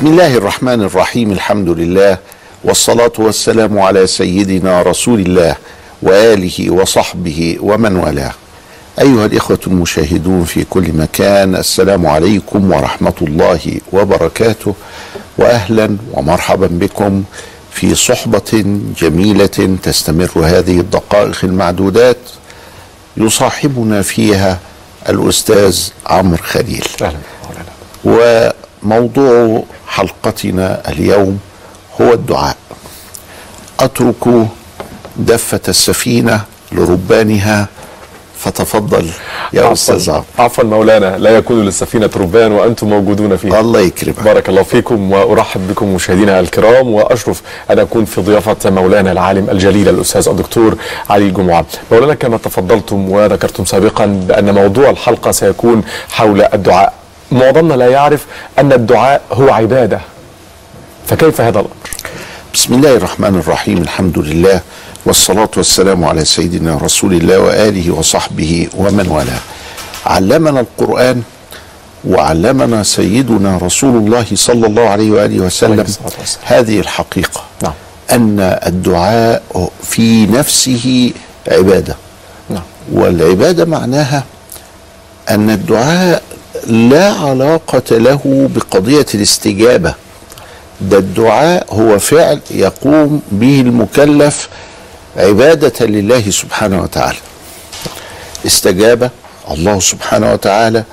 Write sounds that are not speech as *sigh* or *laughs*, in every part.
بسم الله الرحمن الرحيم الحمد لله والصلاة والسلام على سيدنا رسول الله وآله وصحبه ومن والاه. أيها الإخوة المشاهدون في كل مكان السلام عليكم ورحمة الله وبركاته وأهلا ومرحبا بكم في صحبة جميلة تستمر هذه الدقائق المعدودات يصاحبنا فيها الأستاذ عمرو خليل. أهلا مولانا وموضوع حلقتنا اليوم هو الدعاء. أترك دفة السفينة لربانها. فتفضل يا أستاذ عمرو عفوا مولانا لا يكون للسفينة ربان وأنتم موجودون فيها. الله يكرمك. بارك الله فيكم وأرحب بكم مشاهدينا الكرام. وأشرف أن أكون في ضيافة مولانا العالم الجليل الأستاذ الدكتور علي الجمعة. مولانا كما تفضلتم وذكرتم سابقا بأن موضوع الحلقة سيكون حول الدعاء. معظمنا لا يعرف أن الدعاء هو عبادة فكيف هذا الأمر؟ بسم الله الرحمن الرحيم الحمد لله والصلاة والسلام على سيدنا رسول الله وآله وصحبه ومن والاه علمنا القرآن وعلمنا سيدنا رسول الله صلى الله عليه وآله وسلم. هذه الحقيقة نعم. أن الدعاء في نفسه عبادة نعم والعبادة معناها أن الدعاء لا علاقة له بقضية الاستجابة. ده الدعاء هو فعل يقوم به المكلف عبادة لله سبحانه وتعالى. استجاب الله سبحانه وتعالى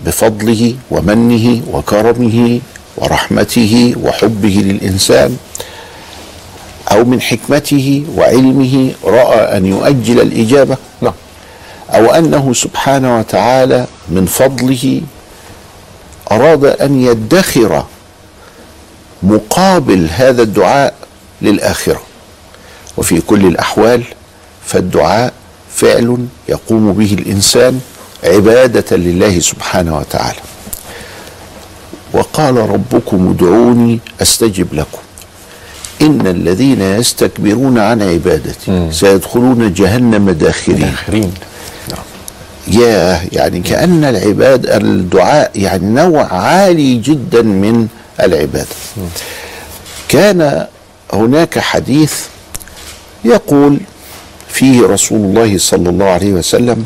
بفضله ومنه وكرمه ورحمته وحبه للإنسان أو من حكمته وعلمه رأى أن يؤجل الإجابة. نعم. أو أنه سبحانه وتعالى من فضله أراد أن يدخر مقابل هذا الدعاء للآخرة. وفي كل الأحوال فالدعاء فعل يقوم به الإنسان عبادة لله سبحانه وتعالى. وقال ربكم ادعوني أستجب لكم. إن الذين يستكبرون عن عبادتي سيدخلون جهنم داخرين. نعم ياه يعني كأن العباد الدعاء يعني نوع عالي جدا من العبادة. كان هناك حديث يقول فيه رسول الله صلى الله عليه وسلم.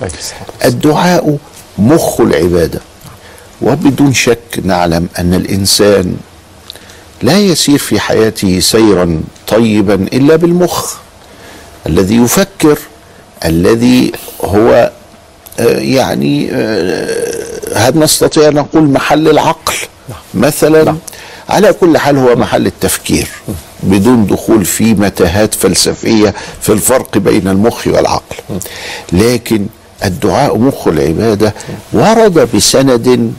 الدعاء مخ العبادة. وبدون شك نعلم أن الإنسان لا يسير في حياته سيرا طيبا إلا بالمخ. الذي يفكر الذي هو يعني آه، هل نستطيع أن نقول محل العقل مثلا؟ على كل حال هو محل التفكير بدون دخول في متاهات فلسفية في الفرق بين المخ والعقل. لكن الدعاء مخ العبادة ورد بسند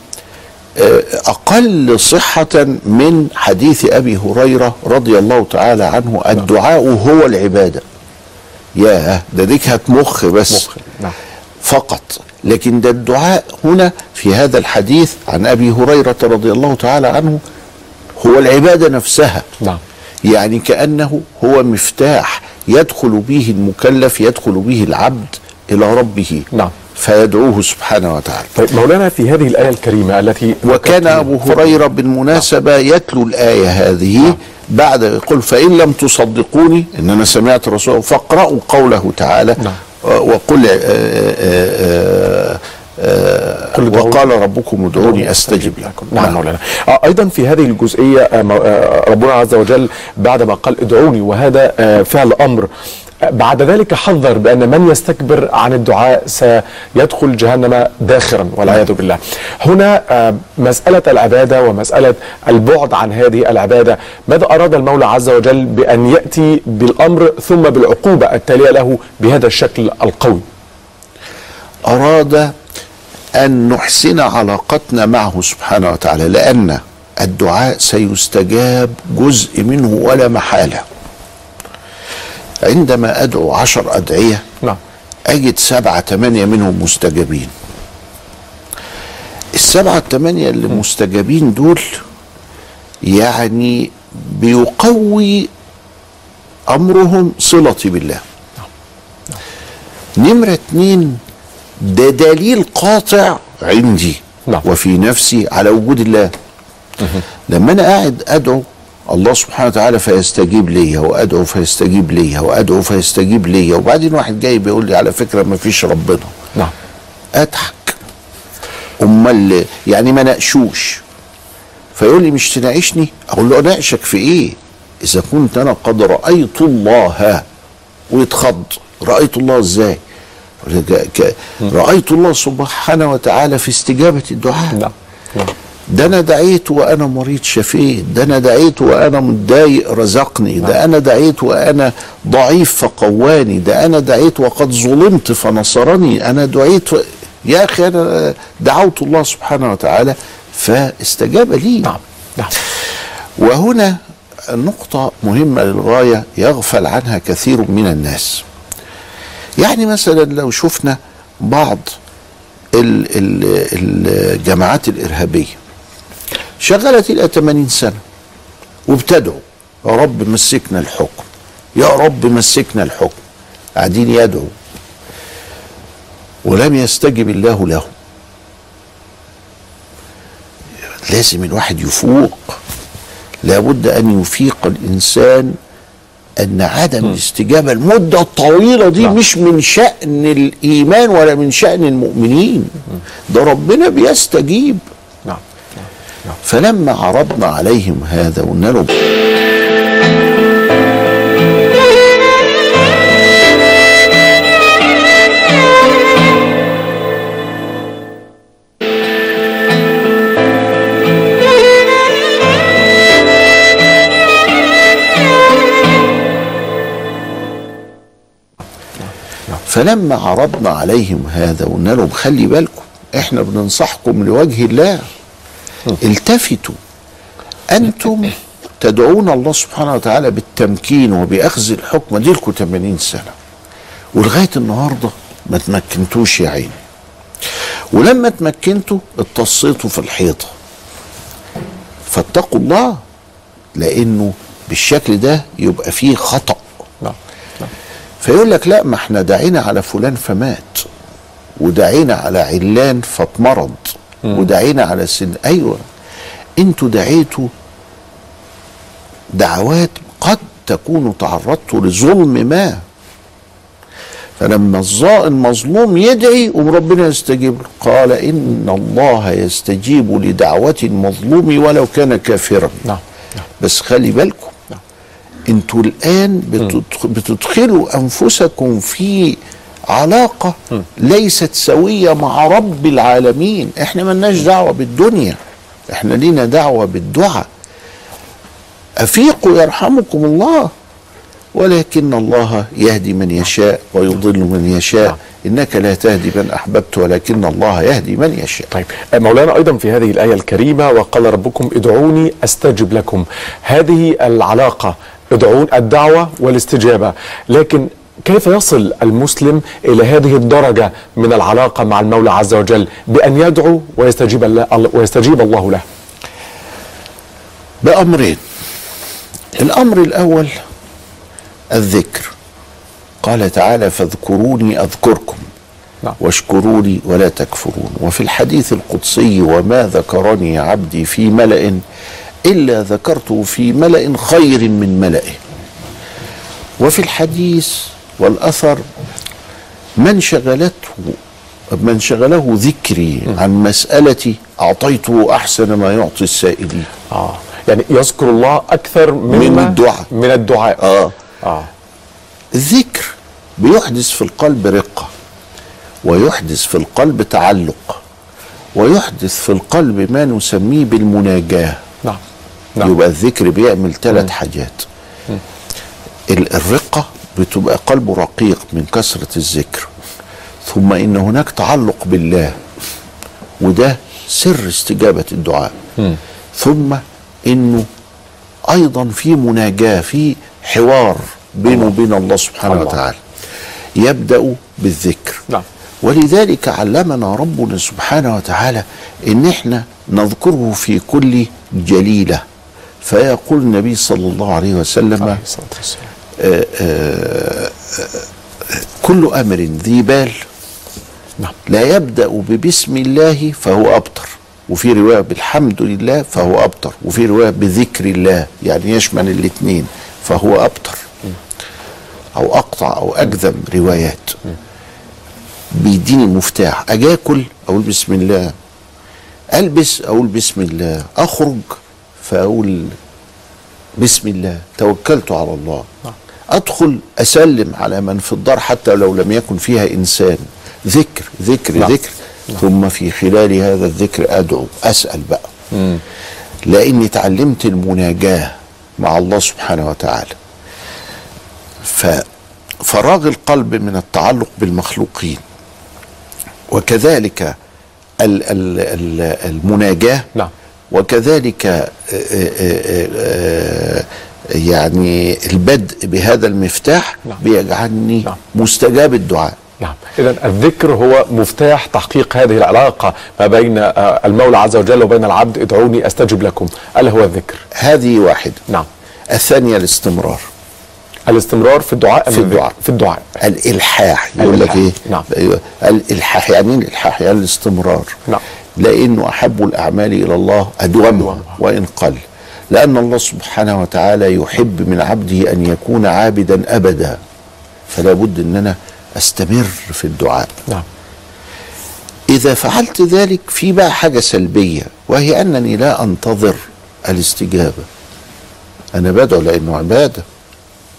آه، أقل صحة من حديث أبي هريرة رضي الله تعالى عنه الدعاء هو العبادة. ياه ده دي كانت مخ بس. مخ نعم. فقط. لكن ده الدعاء هنا في هذا الحديث عن أبي هريرة رضي الله تعالى عنه هو العبادة نفسها. نعم. يعني كأنه هو مفتاح يدخل به المكلف يدخل به العبد إلى ربه نعم. فيدعوه سبحانه وتعالى. طيب مولانا في هذه الآية الكريمة التي وكان أبو هريرة بالمناسبة يتلو الآية هذه بعد يقول فإن لم تصدقوني ان أنا سمعت رسول فاقرأوا قوله تعالى نعم. وقل آه، آه، آه،. وقال ربكم ادعوني أستجب لكم. نعم. مولانا. آه، أيضا في هذه الجزئية ربنا عز وجل بعدما قال ادعوني وهذا فعل أمر بعد ذلك حذر بأن من يستكبر عن الدعاء سيدخل جهنم داخرا والعياذ بالله. هنا آه، مسألة العبادة ومسألة البعد عن هذه العبادة، ماذا أراد المولى عز وجل بأن يأتي بالأمر ثم بالعقوبة التالية له بهذا الشكل القوي؟ أراد أن نحسن علاقتنا معه سبحانه وتعالى لأن الدعاء سيستجاب جزء منه ولا محالة عندما أدعو عشر أدعية نعم. أجد سبعة ثمانيه منهم مستجابين. السبعة الثمانيه اللي مستجابين دول يعني بيقوي أمرهم صلتي بالله. نمرة اتنين ده دليل قاطع عندي. نعم. وفي نفسي على وجود الله. لما أنا قاعد أدعو الله سبحانه وتعالى فيستجيب ليا وأدعو فيستجيب ليا وأدعو فيستجيب ليا وبعدين واحد جاي بيقول لي على فكرة ما فيش ربنا. نعم. أضحك. أمال يعني ما ناقشوش. فيقول لي مش تناقشني؟ أقول له أناقشك في إيه؟ إذا كنت أنا قد رأيت الله ويتخض. رأيت الله إزاي؟ رأيت الله سبحانه وتعالى في استجابة الدعاء. نعم. نعم. ده أنا دعيت وأنا مريض شفيت ده أنا دعيت وأنا متضايق رزقني. ده أنا دعيت وأنا ضعيف فقواني. ده أنا دعيت وقد ظلمت فنصرني. أنا دعيت و... يا أخي أنا دعوت الله سبحانه وتعالى فاستجاب لي. نعم نعم. وهنا نقطة مهمة للغاية يغفل عنها كثير من الناس. يعني مثلا لو شفنا بعض ال- ال- الجماعات الإرهابية شغلت إلى 80 سنة وابتدعوا يا رب مسكنا الحكم يا رب مسكنا الحكم قاعدين يدعوا ولم يستجب الله لهم لازم الواحد يفوق. لابد أن يفيق الإنسان أن عدم الاستجابة المدة الطويلة دي نعم. مش من شأن الإيمان ولا من شأن المؤمنين. ده ربنا بيستجيب. فلما عرضنا عليهم هذا وقلنا لهم فلما عرضنا عليهم هذا وقلنا لهم خلي بالكم إحنا بننصحكم لوجه الله. *laughs* التفتوا. أنتم تدعون الله سبحانه وتعالى بالتمكين وبأخذ الحكم. دي لكم 80 سنة. ولغاية النهارده ما تمكنتوش يا عيني. ولما تمكنتوا اتصيتوا في الحيطة. فاتقوا الله لأنه بالشكل ده يبقى فيه خطأ. نعم نعم. فيقول لك لا ما إحنا دعينا على فلان فمات ودعينا على علان فاتمرض. ودعينا على سن أيوه. أنتوا دعيتوا دعوات قد تكونوا تعرضتوا لظلم ما. فلما المظلوم يدعي وربنا يستجيب له. قال إن الله يستجيب لدعوة المظلوم ولو كان كافرا. نعم نعم. بس خلي بالكم نعم. أنتوا الآن بتدخ- بتدخلوا أنفسكم في علاقة ليست سوية مع رب العالمين. إحنا ملناش دعوة بالدنيا. إحنا لينا دعوة بالدعاء. أفيقوا يرحمكم الله. ولكن الله يهدي من يشاء ويضل من يشاء. إنك لا تهدي من أحببت ولكن الله يهدي من يشاء. طيب مولانا أيضا في هذه الآية الكريمة وقال ربكم ادعوني أستجب لكم. هذه العلاقة ادعون الدعوة والاستجابة. لكن كيف يصل المسلم إلى هذه الدرجة من العلاقة مع المولى عز وجل بأن يدعو ويستجيب الله ويستجيب الله له؟ بأمرين. الأمر الأول الذكر. قال تعالى فاذكروني أذكركم نعم. واشكروا لي ولا تكفرون. وفي الحديث القدسي وما ذكرني عبدي في ملأ إلا ذكرته في ملأ خير من ملئه وفي الحديث والأثر من شغلته من شغله ذكري عن مسألتي أعطيته أحسن ما يعطي السائلين آه. يعني يذكر الله أكثر من مما الدعاء. من الدعاء. آه. آه. الذكر بيحدث في القلب رقة ويحدث في القلب تعلق ويحدث في القلب ما نسميه بالمناجاة. نعم. نعم. يبقى الذكر بيعمل ثلاث حاجات. ال- الرقة بتبقى قلبه رقيق من كثرة الذكر ثم إن هناك تعلق بالله وده سر استجابة الدعاء. ثم إنه أيضا في مناجاة في حوار بينه وبين الله سبحانه الله. وتعالى. يبدأ بالذكر. نعم. ولذلك علمنا ربنا سبحانه وتعالى إن إحنا نذكره في كل جليلة. فيقول النبي صلى الله عليه وسلم كل أمر ذي بال. نعم. لا يبدأ ببسم الله فهو أبتر. وفي رواية بالحمد لله فهو أبتر. وفي رواية بذكر الله يعني يشمل الاثنين فهو أبتر. أو أقطع أو اكذب روايات. بيديني مفتاح. أجي أكل أقول بسم الله. ألبس أقول بسم الله. أخرج فأقول بسم الله. توكلت على الله. أدخل أسلم على من في الدار حتى لو لم يكن فيها إنسان. ذكر ذكر نعم. ذكر. ثم في خلال هذا الذكر أدعو أسأل بقى. لأني تعلمت المناجاة مع الله سبحانه وتعالى. ففراغ القلب من التعلق بالمخلوقين. وكذلك ال ال ال المناجاة. نعم. وكذلك آه، آه، آه، يعني البدء بهذا المفتاح نعم. بيجعلني نعم. مستجاب الدعاء نعم إذا الذكر هو مفتاح تحقيق هذه العلاقة ما بين آه، المولى عز وجل وبين العبد ادعوني أستجب لكم ألا هو الذكر هذه واحدة نعم الثانية الاستمرار الاستمرار في الدعاء في؟ الدعاء. في الدعاء الإلحاح يقول لك. إيه نعم. أيوه الإلحاح يعني الإلحاح يعني الاستمرار نعم. لأنه أحب الأعمال إلى الله أدومها. وان قل لأن الله سبحانه وتعالى يحب من عبده أن يكون عابدا أبدا. فلا بد أن أنا أستمر في الدعاء. نعم. إذا فعلت ذلك في بقى حاجة سلبية وهي أنني لا أنتظر الاستجابة. أنا بدعو لأنه عبادة.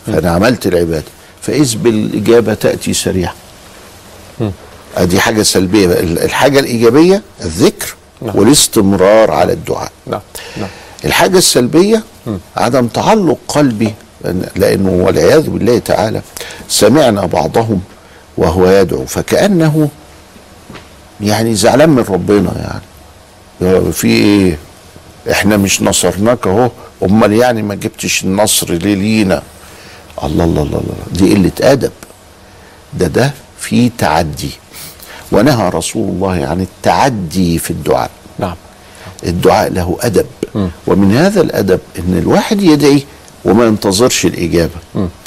فأنا عملت العبادة. فإذ بالإجابة تأتي سريعا أدي حاجة سلبية. بقى. الحاجة الإيجابية الذكر نعم. والاستمرار على الدعاء. نعم. نعم. الحاجة السلبية عدم تعلق قلبي لأن- لأنه والعياذ بالله تعالى سمعنا بعضهم وهو يدعو فكأنه يعني زعلان من ربنا يعني. في إيه إحنا مش نصرناك أهو أمال يعني ما جبتش النصر ليه لينا؟ الله الله الله الله دي قلة أدب. ده ده في تعدي. ونهى رسول الله عن التعدي في الدعاء. نعم. الدعاء له أدب. ومن هذا الأدب إن الواحد يدعي وما ينتظرش الإجابة.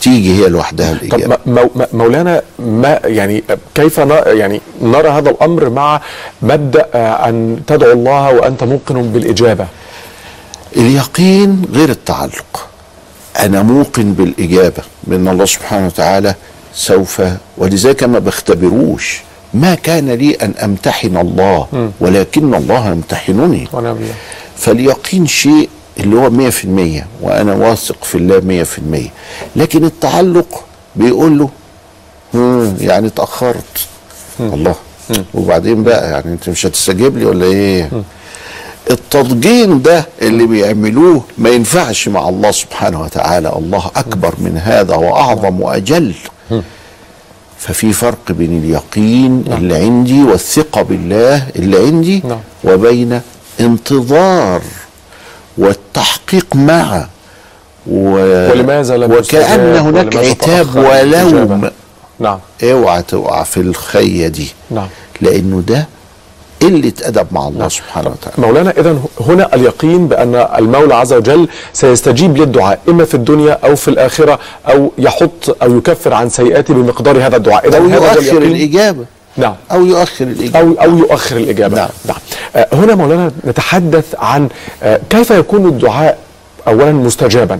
تيجي هي لوحدها طب الإجابة. م- مو- م- مولانا ما يعني كيف يعني نرى هذا الأمر مع مبدأ آه، أن تدعو الله وأنت موقن بالإجابة؟ اليقين غير التعلق. أنا موقن بالإجابة بان الله سبحانه وتعالى سوف ولذلك ما بختبروش ما كان لي أن أمتحن الله ولكن الله يمتحنني. فاليقين شيء اللي هو مية في المية وأنا واثق في الله مية في المية. لكن التعلق بيقول له "مم، يعني اتأخرت الله. وبعدين بقى يعني أنت مش هتستجيب لي ولا إيه؟ التضجين ده اللي بيعملوه ما ينفعش مع الله سبحانه وتعالى. الله أكبر من هذا وأعظم وأجل. ففي فرق بين اليقين اللي عندي والثقة بالله اللي عندي نعم. وبين انتظار والتحقيق معه و... ولماذا لم وكأن هناك عتاب؟ ولوم. نعم. اوعى تقع في الخية دي. نعم. لأنه ده قلة أدب مع الله سبحانه وتعالى. مولانا اذا هنا اليقين بأن المولى عز وجل سيستجيب للدعاء إما في الدنيا أو في الآخرة أو يحط أو يكفر عن سيئاتي بمقدار هذا الدعاء. اذا هو يؤخر. الإجابة. نعم. أو يؤخر الإجابة. أو أو يؤخر الإجابة. نعم. نعم. آه، هنا مولانا نتحدث عن آه، كيف يكون الدعاء أولا مستجابا.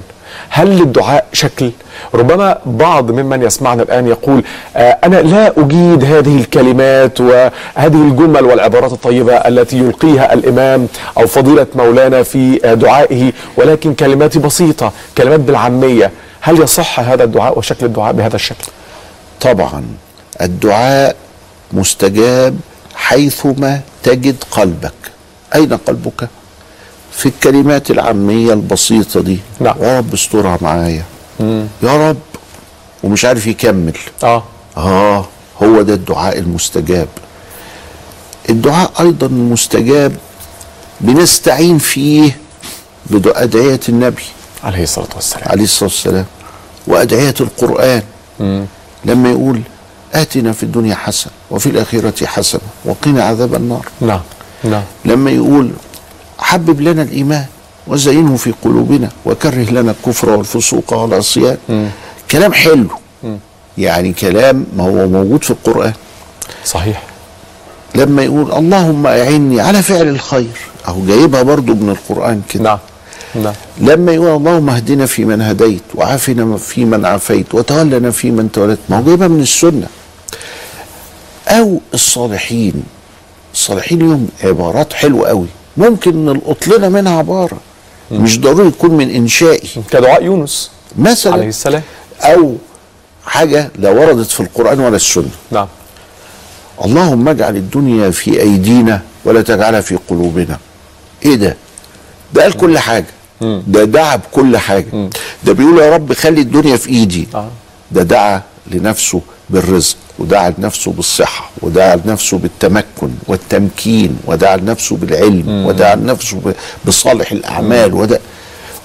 هل للدعاء شكل؟ ربما بعض ممن يسمعنا الآن يقول آه، أنا لا أجيد هذه الكلمات وهذه الجمل والعبارات الطيبة التي يلقيها الإمام أو فضيلة مولانا في آه، دعائه ولكن كلمات بسيطة كلمات بالعامية. هل يصح هذا الدعاء وشكل الدعاء بهذا الشكل؟ طبعا. الدعاء مستجاب حيثما تجد قلبك. أين قلبك؟ في الكلمات العامية البسيطة دي. نعم. يا رب استرها معايا. يا رب. ومش عارف يكمل. آه. آه هو ده الدعاء المستجاب. الدعاء أيضا مستجاب بنستعين فيه بأدعية النبي. عليه الصلاة والسلام. عليه الصلاة والسلام. وأدعية القرآن. لما يقول آتنا في الدنيا حسنة وفي الآخرة حسنة وقنا عذاب النار. نعم. نعم. لما يقول حبب لنا الإيمان وزينه في قلوبنا وكره لنا الكفر والفسوق والعصيان. كلام حلو. يعني كلام ما هو موجود في القرآن. صحيح. لما يقول اللهم أعني على فعل الخير أهو جايبها برضو من القرآن كده. نعم نعم. لما يقول اللهم اهدنا في من هديت وعافنا في من عافيت وتولنا في من توليت ما هو جايبها من السنة. أو الصالحين الصالحين لهم عبارات حلوة قوي. ممكن نلقط لنا منها عبارة. مش ضروري يكون من إنشائي. كدعاء يونس عليه مثلا السلام. أو حاجة لا وردت في القرآن ولا السنة. نعم. اللهم اجعل الدنيا في أيدينا ولا تجعلها في قلوبنا. إيه ده؟ ده قال كل حاجة. ده دعا بكل حاجة. ده بيقول يا رب خلي الدنيا في إيدي. آه. ده دعا لنفسه بالرزق ودعا لنفسه بالصحة ودعا لنفسه بالتمكن والتمكين ودعا لنفسه بالعلم ودعا لنفسه بصالح الأعمال وده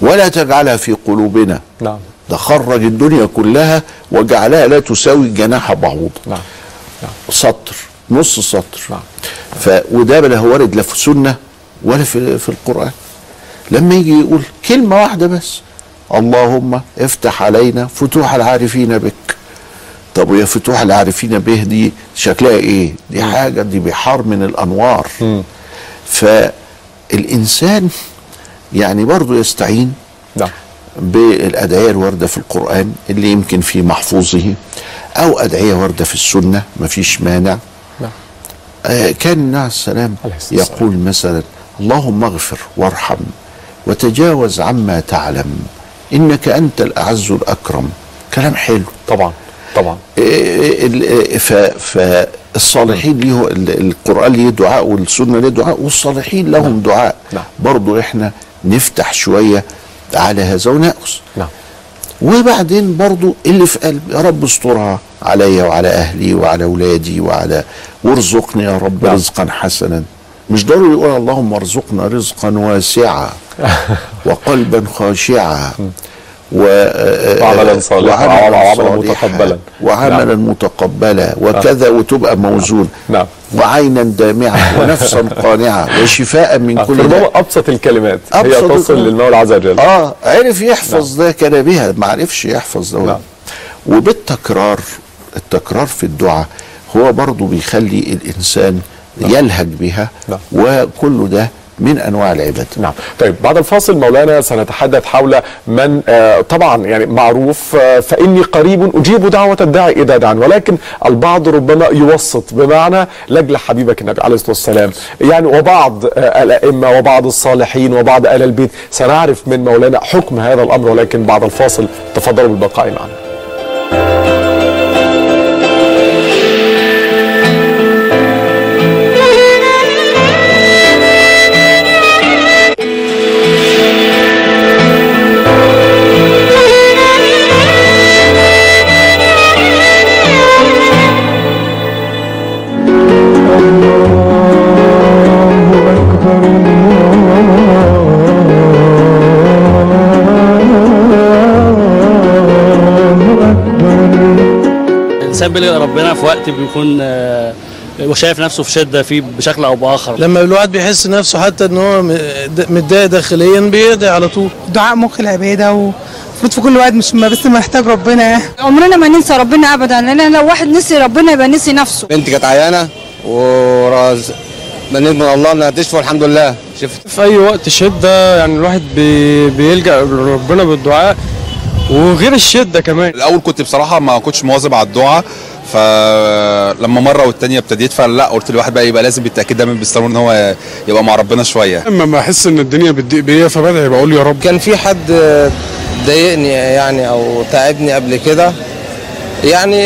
ولا تجعلها في قلوبنا. نعم. ده خرج الدنيا كلها وجعلها لا تساوي جناح بعوضه نعم. نعم. سطر نص سطر. نعم. ف وده لا وارد لا في سنه ولا في في القرآن. لما يجي يقول كلمة واحدة بس اللهم افتح علينا فتوح العارفين بك. طب ويا فتوح العارفين به دي شكلها إيه؟ دي حاجة دي بحار من الأنوار. فالإنسان يعني برضه يستعين نعم. بالأدعية الواردة في القرآن اللي يمكن في محفوظه أو أدعية واردة في السنة مفيش مانع. نعم. آه، كان النبي عليه السلام. يقول مثلا اللهم اغفر وارحم وتجاوز عما تعلم إنك أنت الأعز الأكرم. كلام حلو. طبعا. طبعا. إيه ال- ف- فالصالحين ليه ال- القرآن ليه دعاء والسنة ليه دعاء والصالحين لهم دعاء. نعم. برضو إحنا نفتح شوية على هذا ونأخذ. نعم. وبعدين برضو اللي في قلبي يا رب استرها عليا وعلى أهلي وعلى أولادي وعلى وارزقني يا رب نعم. رزقا حسنا. مش ضروري يقول اللهم ارزقنا رزقا واسعا *laughs* وقلبا خاشعا. و وعملا صالحا وعملا صالحا متقبلا. وعملا متقبلا وكذا وتبقى موزون نعم. وعينا دامعة *laughs* ونفسا قانعة وشفاء من كل داء أبسط الكلمات هي أبسط تصل الكلمات. للمولى عز وجل آه عرف يحفظ ده كان بها ما عرفش يحفظ ده نعم. وبالتكرار التكرار في الدعاء هو برضه بيخلي الإنسان يلهج بها نعم. وكل ده من أنواع العباده نعم. طيب بعد الفاصل مولانا سنتحدث حول من آه طبعا يعني معروف آه فإني قريب أجيب دعوة الداعي إذا دعان ولكن البعض ربما يوسط بمعنى لجل حبيبك النبي عليه الصلاة والسلام. يعني وبعض آه الأئمة وبعض الصالحين وبعض آل البيت سنعرف من مولانا حكم هذا الأمر ولكن بعد الفاصل تفضلوا بالبقاء معنا. الانسان بيلقى ربنا في وقت بيكون آه، وشايف نفسه في شدة فيه بشكل أو بآخر. لما الواحد بيحس نفسه حتى إن هو متضايق داخليا بيدعي على طول. دعاء مخ العبادة ومفروض في كل وقت مش ما بس محتاج ربنا. يعني عمرنا ما ننسى ربنا ابدا لأن لو واحد نسي ربنا يبقى نسي نفسه. بنتي كانت عيانة وراز بنيت من الله انها تشفى والحمد لله. شفت؟ في أي وقت شدة يعني الواحد بي بيلجأ لربنا بالدعاء. وغير الشدة كمان. الأول كنت بصراحة ما كنتش مواظب على الدعاء فلما مرة والتانية ابتديت فلا قلت الواحد بقى يبقى لازم بالتأكيد دايما بيستمر إن هو يبقى مع ربنا شوية. لما ما أحس إن الدنيا بتضيق بيا فبدعي بقول يا رب. كان في حد ضايقني يعني أو تعبني قبل كده؟ يعني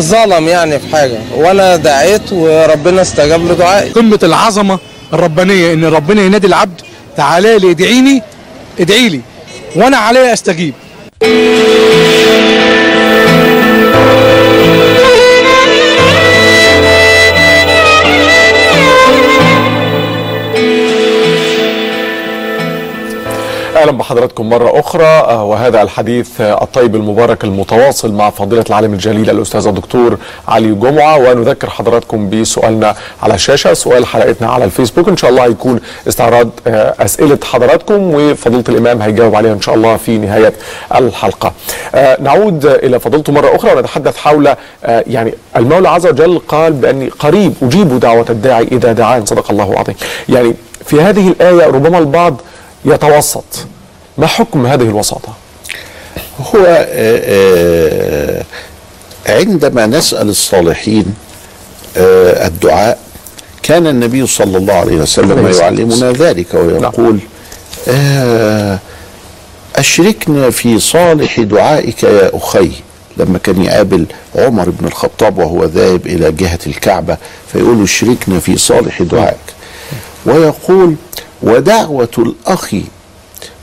ظلم يعني في حاجة. وأنا دعيت وربنا استجاب لدعائي. قمة العظمة الربانية إن ربنا ينادي العبد تعالى لي ادعيني ادعي لي وأنا علي أستجيب. Música بحضراتكم مرة أخرى. آه، وهذا الحديث آه، الطيب المبارك المتواصل مع فضيلة العالم الجليل الأستاذ الدكتور علي جمعة. ونذكر حضراتكم بسؤالنا على الشاشه سؤال حلقتنا على الفيسبوك. إن شاء الله هيكون استعراض آه، أسئلة حضراتكم وفضيلة الإمام هيجاوب عليها إن شاء الله في نهاية الحلقة. آه، نعود إلى فضيلته مرة أخرى. ونتحدث حول يعني المولى عز وجل قال بأني قريب أجيب دعوة الداعي إذا دعان صدق الله العظيم. يعني في هذه الآية ربما البعض يتوسط. ما حكم هذه الوساطة؟ هو آه، آه، عندما نسأل الصالحين آه، الدعاء كان النبي صلى الله عليه وسلم يعلمنا ذلك ويقول آه، أشركنا في صالح دعائك يا أخي. لما كان يقابل عمر بن الخطاب وهو ذاهب إلى جهة الكعبة فيقول أشركنا في صالح دعائك. ويقول ودعوة الأخ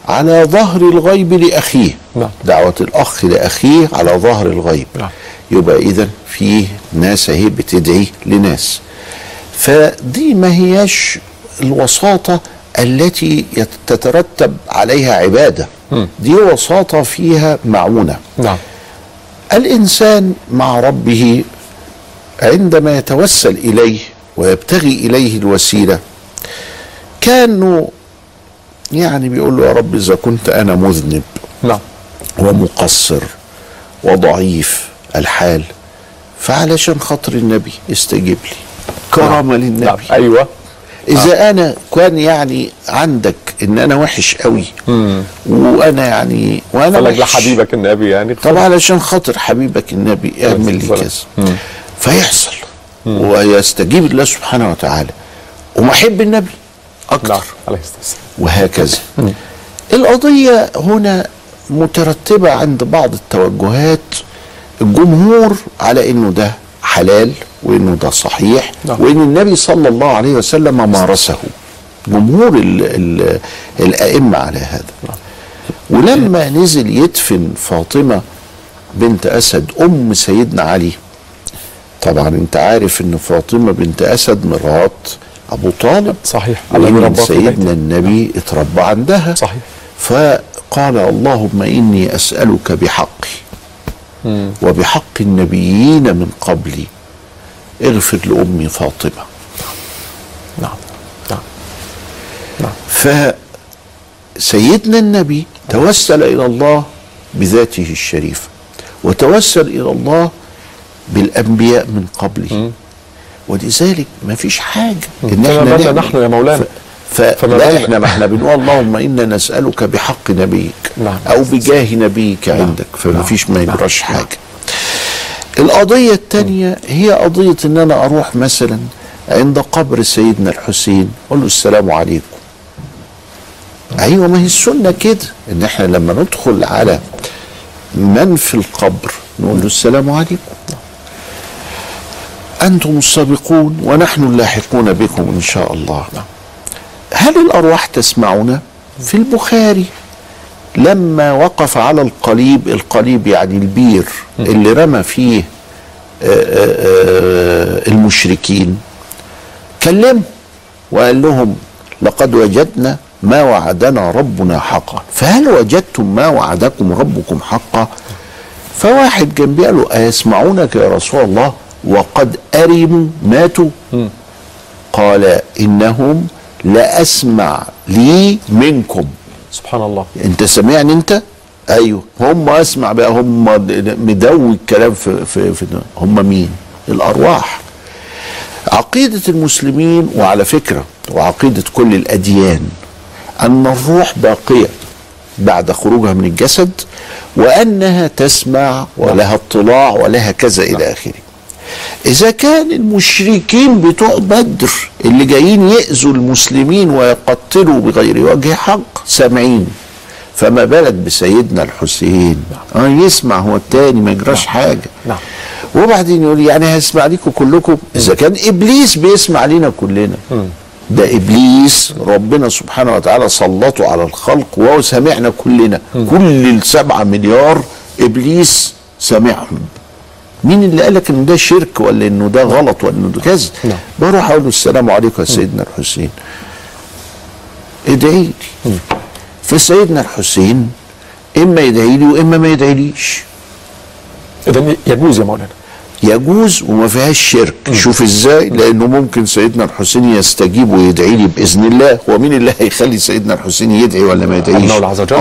على ظهر الغيب لأخيه. نعم. دعوة الأخ لأخيه على ظهر الغيب. نعم. يبقى إذا فيه ناس أهي بتدعي لناس. فدي ما هياش الوساطة التي تترتب عليها عبادة. دي وساطة فيها معونة. نعم. الإنسان مع ربه عندما يتوسل إليه ويبتغي إليه الوسيلة كانوا يعني بيقول له يا رب إذا كنت أنا مذنب نعم. ومقصر وضعيف الحال فعلشان خاطر النبي استجيب لي كرامة للنبي. نعم. أيوة. إذا أنا كان يعني عندك إن أنا وحش قوي وأنا يعني وأنا قال لك وحش. لحبيبك النبي يعني. طب علشان خاطر حبيبك النبي اعمل لي كذا. فيحصل. ويستجيب الله سبحانه وتعالى. ومحب النبي. أكتر نعم وهكذا. القضية هنا مترتبة عند بعض التوجهات. الجمهور على إنه ده حلال وإنه ده صحيح نعم. وإن النبي صلى الله عليه وسلم مارسه جمهور ال ال الأئمة على هذا. ولما نزل يدفن فاطمة بنت أسد أم سيدنا علي. طبعا أنت عارف إن فاطمة بنت أسد مرات أبو طالب صحيح. بيته. سيدنا النبي اتربى عندها. صحيح. فقال اللهم إني أسألك بحقي. وبحق النبيين من قبلي. اغفر لأمي فاطمة. نعم. نعم. فسيدنا النبي توسل إلى الله بذاته الشريفة. وتوسل إلى الله بالأنبياء من قبله. ولذلك ما فيش إن فما إحنا نعمل- نحن يا مولانا ف... فما. إحنا ما إحنا بنقول اللهم إنا نسألك بحق نبيك نعم. أو بجاه نبيك عندك فما نعم. فيش ما نعم. يجراش حاجة القضية الثانية هي قضية إن أنا أروح مثلا عند قبر سيدنا الحسين أقول له السلام عليكم أيوه ما هي السنة كده إن إحنا لما ندخل على من في القبر نقول له السلام عليكم أنتم السابقون ونحن اللاحقون بكم إن شاء الله. هل الأرواح تسمعنا في البخاري. لما وقف على القليب القليب يعني البير اللي رمى فيه آه، آه، آه، المشركين كلمهم وقال لهم لقد وجدنا ما وعدنا ربنا حقا. فهل وجدتم ما وعدكم ربكم حقا؟ فواحد جنبي قال له أيسمعونك يا رسول الله؟ وقد أرموا ماتوا. قال إنهم لأسمع لي منكم. سبحان الله. أنت سامعني أنت؟ أيوه. هم أسمع بقى هم مدوي الكلام في في, في هم مين؟ الأرواح. عقيدة المسلمين وعلى فكرة وعقيدة كل الأديان أن الروح باقية بعد خروجها من الجسد وأنها تسمع ولها اطلاع ولها كذا إلى آخره. إذا كان المشركين بتوع بدر اللي جايين يأذوا المسلمين ويقتلوا بغير وجه حق سامعين. فما بالك بسيدنا الحسين؟ آه يسمع هو التاني ما يجراش حاجة. نعم. وبعدين يقول يعني هسمع لكم كلكم؟ إذا كان إبليس بيسمع لنا كلنا. ده إبليس ربنا سبحانه وتعالى سلطه على الخلق وهو سامعنا كلنا. كل السبعة مليار إبليس سامعهم. مين اللي قالك ان ده شرك ولا إنه ده غلط ولا إنه ده كذا؟ نعم. بروح أقول له السلام عليكم يا سيدنا الحسين. ادعي لي. فسيدنا الحسين إما يدعي لي وإما ما يدعيليش. إذا يجوز يا مولانا. يجوز وما فيهاش شرك. شوف إزاي؟ لأنه ممكن سيدنا الحسين يستجيب ويدعي لي بإذن الله. هو مين اللي هيخلي سيدنا الحسين يدعي ولا ما يدعيش؟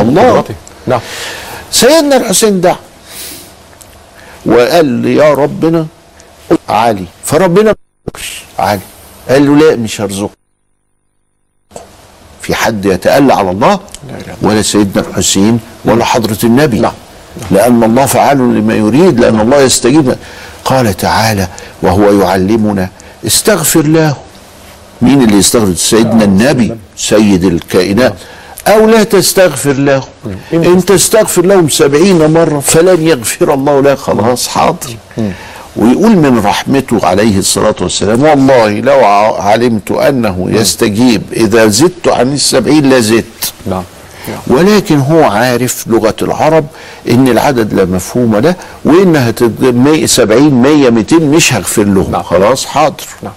الله. نعم. سيدنا الحسين دعا وقال لي يا ربنا علي فربنا ما رزقش علي قال له لا مش هرزقك. في حد يتألى على الله؟ ولا سيدنا الحسين ولا حضرة النبي. نعم. لأن الله فعال لما يريد لأن الله يستجيب. قال تعالى وهو يعلمنا استغفر له. مين اللي يستغفر؟ سيدنا النبي. سيد الكائنات. أو لا تستغفر له. إن تستغفر لهم سبعين مرة فلن يغفر الله لك خلاص. حاضر. ويقول من رحمته عليه الصلاة والسلام والله لو علمت أنه يستجيب إذا زدت عن السبعين لزدت. نعم ولكن هو عارف لغة العرب إن العدد لا مفهوم له وإنها تد- مية- 70 100 200 مش هغفر لهم. نعم. خلاص حاضر. نعم.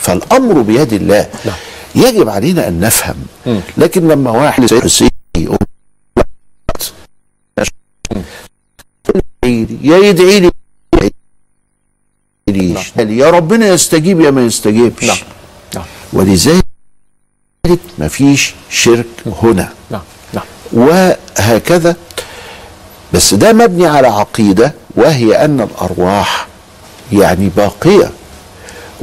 فالأمر بيد الله. نعم. يجب علينا أن نفهم. لكن لما واحد زي حسين يقول يا يدعي لي. يا يدعيليش. يا ربنا يستجيب يا ما يستجيبش؟ نعم. نعم. ولذلك مفيش شرك هنا. نعم. نعم. وهكذا. بس ده مبني على عقيدة وهي أن الأرواح يعني باقية.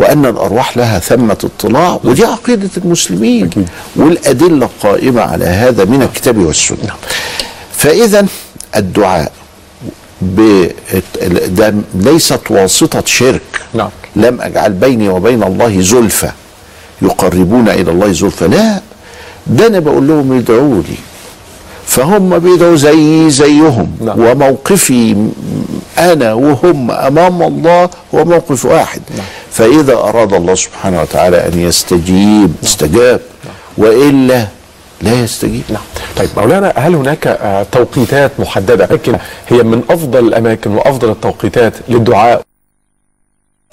وأن الأرواح لها ثمة اطلاع ودي عقيدة المسلمين أكيد. والأدلة قائمة على هذا من الكتاب والسنة فإذا الدعاء ب ده ليست واسطة شرك نعم. لم أجعل بيني وبين الله زلفى يقربون إلى الله زلفى لا ده أنا بقول لهم يدعوا لي فهم بيدعوا زي زيهم نعم. وموقفي أنا وهم أمام الله هو موقف واحد. فإذا أراد الله سبحانه وتعالى أن يستجيب استجاب. وإلا لا يستجيب. نعم. طيب مولانا هل هناك آه، توقيتات محددة؟ لكن هي من أفضل الأماكن وأفضل التوقيتات للدعاء.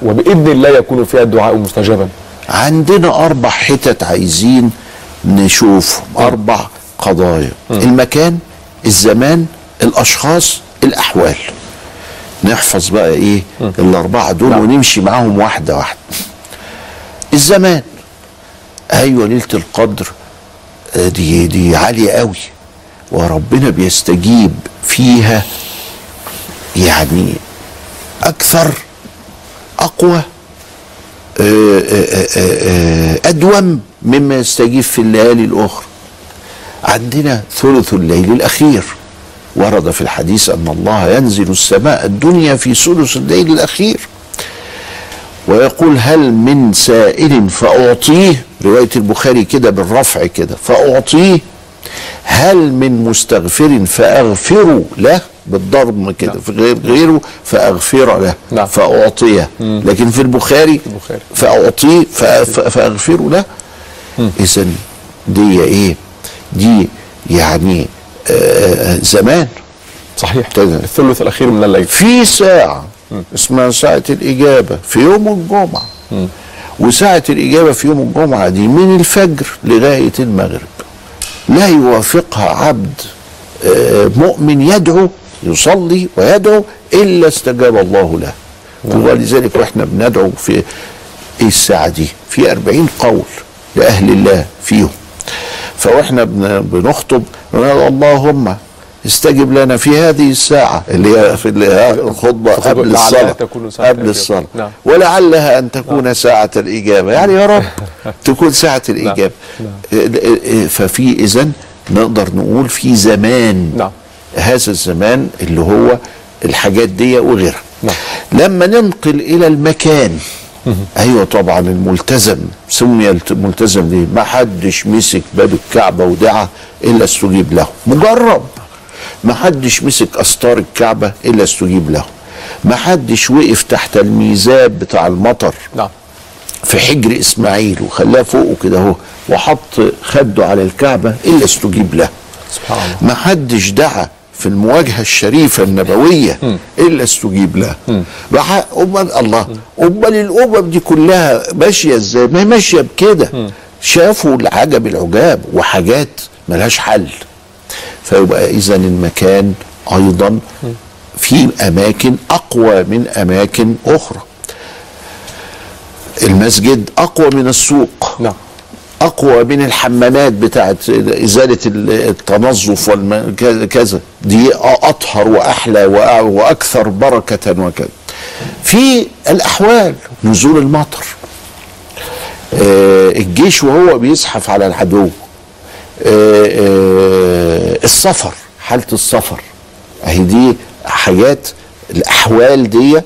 وبإذن الله يكون فيها الدعاء مستجابا. عندنا أربع حتت عايزين نشوفهم. أربع قضايا. المكان الزمان الأشخاص الأحوال. نحفظ بقى إيه الأربعة دول ونمشي معاهم واحدة واحدة. الزمان أيوه ليله القدر آه، دي دي عالية قوي وربنا بيستجيب فيها يعني أكثر أقوى آه، آه، أدوم مما يستجيب في الليالي الأخرى. عندنا ثلث الليل الأخير. ورد في الحديث أن الله ينزل السماء الدنيا في ثلث الليل الأخير. ويقول هل من سائل فأعطيه رواية البخاري كده بالرفع كده فأعطيه. هل من مستغفر فأغفر له بالضرب كده في غير غيره فأغفر له نعم. فأعطيه. لكن في البخاري البخاري. فأعطيه فأ- فأ- فأغفر له. إذا دي إيه؟ دي يعني زمان. صحيح. كده. الثلث الأخير من الليل. في ساعة اسمها ساعة الإجابة في يوم الجمعة. وساعة الإجابة في يوم الجمعة دي من الفجر لغاية المغرب. لا يوافقها عبد آه، مؤمن يدعو يصلي ويدعو إلا استجاب الله له. ولذلك وإحنا بندعو في إيه الساعة دي في أربعين قول لأهل الله فيهم. فوإحنا بن- بنخطب نقول اللهم استجب لنا في هذه الساعة اللي هي في الخطبة قبل الصلاة قبل. الصلاة. نعم. ولعلها أن تكون ساعة الإجابة. يعني يا رب تكون ساعة الإجابة. ففي إذن نقدر نقول في زمان. نعم. هذا الزمان اللي هو الحاجات دي وغيرها. نعم. لما ننقل إلى المكان أيوه طبعا الملتزم سمي الت- ملتزم ليه ما حدش مسك باب الكعبة ودعا إلا استجيب له. مجرب. ما حدش مسك استار الكعبة إلا استجيب له. ما حدش وقف تحت الميزاب بتاع المطر. نعم. في حجر إسماعيل وخلاه فوقه كده أهو وحط خده على الكعبة إلا استجيب له. سبحان الله. ما حدش دعا في المواجهة الشريفة النبوية إلا استجيب له. بح- أمال الله. أمال الأمم دي كلها ماشية إزاي؟ ما هي ماشية بكده. شافوا العجب العجاب وحاجات ملهاش حل. فيبقى إذا المكان أيضا في أماكن أقوى من أماكن أخرى. المسجد أقوى من السوق. نعم. أقوى من الحمامات بتاعت إزالة التنظف وكذا دي أطهر وأحلى وأكثر بركة وكذا. في الأحوال نزول المطر. آه، الجيش وهو بيزحف على العدو. آه، آه، السفر حالة السفر. أهي دي حاجات الأحوال دي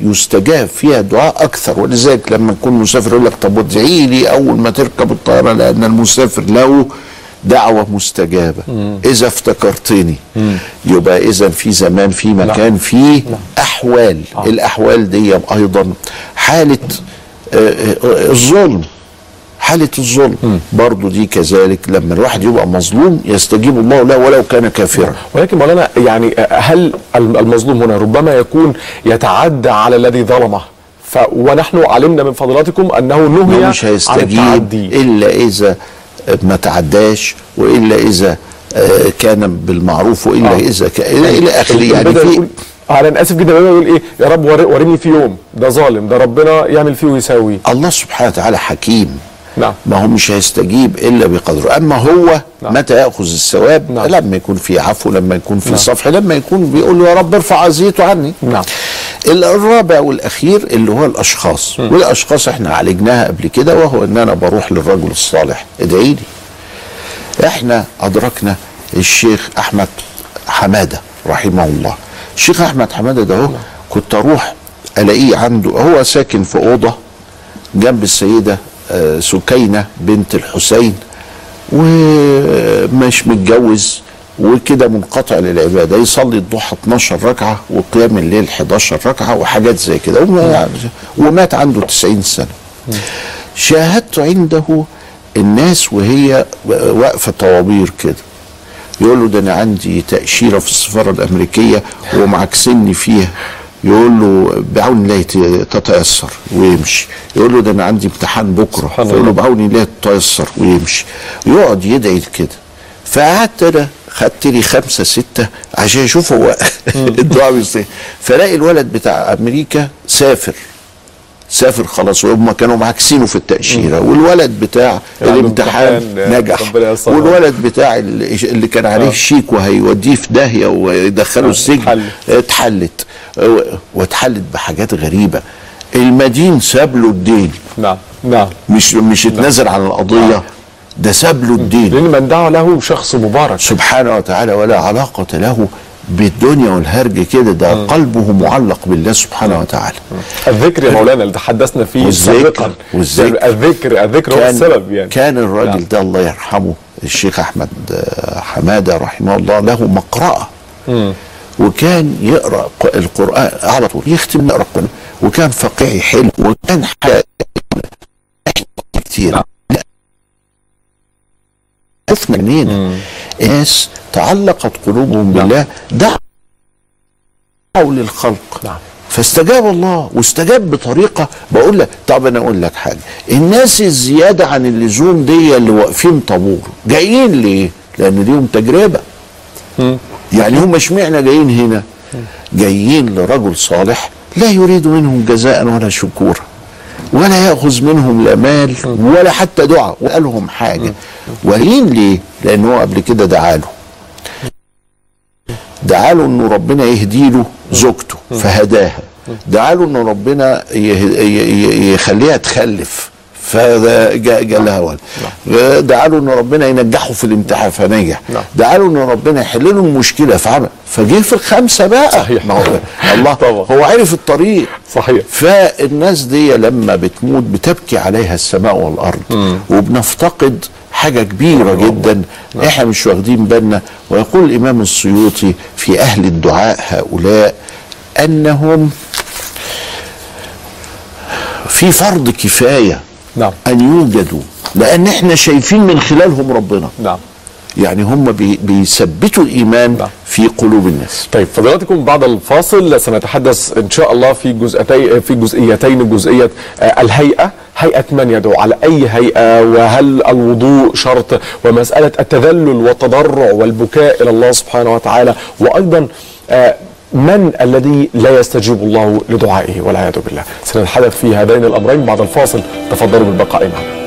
يستجاب فيها الدعاء أكثر. ولذلك لما يكون مسافر يقول لك طب ادعي لي أول ما تركب الطيارة لأن المسافر له دعوة مستجابة. إذا افتكرتني. يبقى إذا في زمان في مكان في أحوال. الأحوال دي أيضا حالة آه، آه، الظلم. حالة الظلم. برضو دي كذلك لما الواحد يبقى مظلوم يستجيب الله له ولو كان كافرا. ولكن مولانا يعني هل المظلوم هنا ربما يكون يتعدى على الذي ظلمه؟ ف ونحن علمنا من فضلاتكم أنه نهي هو مش عن هيستجيب التعدي. إلا إذا ما تعداش وإلا إذا آه، كان بالمعروف وإلا آه. إذا كان إلى آخره. يعني في آه، أنا آسف جدا بدأ يقول إيه؟ يا رب ور- وريني في يوم ده ظالم ده ربنا يعمل فيه ويساوي الله سبحانه وتعالى حكيم. نعم. ما هو مش هيستجيب إلا بقدره. أما هو نعم. متى يأخذ الثواب؟ نعم. لما يكون في عفو لما يكون في نعم. صفح لما يكون بيقول يا رب ارفع عزيته عني. نعم. الرابع والأخير اللي هو الأشخاص. والأشخاص إحنا عالجناها قبل كده وهو إن أنا بروح للرجل الصالح. ادعي لي. إحنا أدركنا الشيخ أحمد حمادة رحمه الله. الشيخ أحمد حمادة ده هو كنت أروح ألاقيه عنده هو ساكن في أوضة جنب السيدة سكينة بنت الحسين ومش متجوز وكده منقطع للعبادة يصلي الضحى 12 ركعة وقيام الليل 11 ركعة وحاجات زي كده وما- ومات عنده 90 سنة. شاهدت عنده الناس وهي واقفة طوابير كده. يقول له ده أنا عندي تأشيرة في السفارة الأمريكية ومعكسني فيها. يقول له بعون الله تتيسر ويمشي. يقول له ده أنا عندي امتحان بكرة. فيقول له بعون الله تتيسر ويمشي. يقعد يدعي كده. فقعدت أنا خدت لي خمسة ستة عشان أشوف هو *laughs* الدعاء بيصير فلاقي الولد بتاع أمريكا سافر. سافر خلاص وهم كانوا معاكسينه في التأشيرة. والولد بتاع عنده الامتحان امتحان، نجح. والولد بتاع اللي كان عليه الشيك وهيوديه في داهية ويدخله السجن اتحلت. اتحلت. واتحلت بحاجات غريبة. المدين ساب له الدين. نعم نعم. مش مش اتنازل عن القضية. ده ساب له الدين. لأن من دعا له شخص مبارك. سبحانه وتعالى ولا علاقة له بالدنيا والهرج كده ده قلبه معلق بالله سبحانه وتعالى. الذكر يا مولانا اللي تحدثنا فيه والذكر- سابقا. والذكر. الذكر الذكر هو السبب يعني. كان الراجل نعم. ده الله يرحمه الشيخ أحمد حمادة رحمه الله له مقرأة. وكان يقرأ القرآن على طول يختم يقرا القرآن. وكان فقيه حلو وكان حاجة كتير. عرفنا منين ناس تعلقت قلوبهم بالله. دعوا للخلق. نعم. فاستجاب الله واستجاب بطريقة. بقول لك طب أنا أقول لك حاجة. الناس الزيادة عن اللزوم دي اللي واقفين طابور جايين ليه؟ لأن ليهم تجربة. يعني هم اشمعنى جايين هنا؟ جايين لرجل صالح لا يريد منهم جزاء ولا شكورا. ولا يأخذ منهم لا مال ولا حتى دعاء. ولا لهم حاجة. ولين ليه؟ لأن هو قبل كده دعا له. دعا له إنه ربنا يهدي له زوجته فهداها. دعا له إنه ربنا يخليها تخلف. فجاء لها ولد دعا له إن ربنا ينجحه في الامتحان فنجح. نعم. دعا له إن ربنا يحل له المشكلة فعمل فجه في الخمسة بقى. صحيح. ما هو الله. *laughs* طبعا. هو عرف الطريق. صحيح. فالناس دي لما بتموت بتبكي عليها السماء والأرض. وبنفتقد حاجة كبيرة جدا. إحنا مش واخدين بالنا. ويقول الإمام السيوطي في أهل الدعاء هؤلاء أنهم في فرض كفاية. نعم. أن يوجدوا لأن إحنا شايفين من خلالهم ربنا. نعم. يعني هم بي بيثبتوا الإيمان نعم. في قلوب الناس. طيب فضلاتكم بعد الفاصل سنتحدث إن شاء الله في جزئتي في جزئيتين جزئية آه، الهيئة. هيئة من يدعو؟ على أي هيئة؟ وهل الوضوء شرط؟ ومسألة التذلل والتضرع والبكاء إلى الله سبحانه وتعالى. وأيضا آه، من الذي لا يستجيب الله لدعائه والعياذ بالله؟ سنتحدث في هذين الأمرين بعد الفاصل. تفضلوا بالبقاء معنا.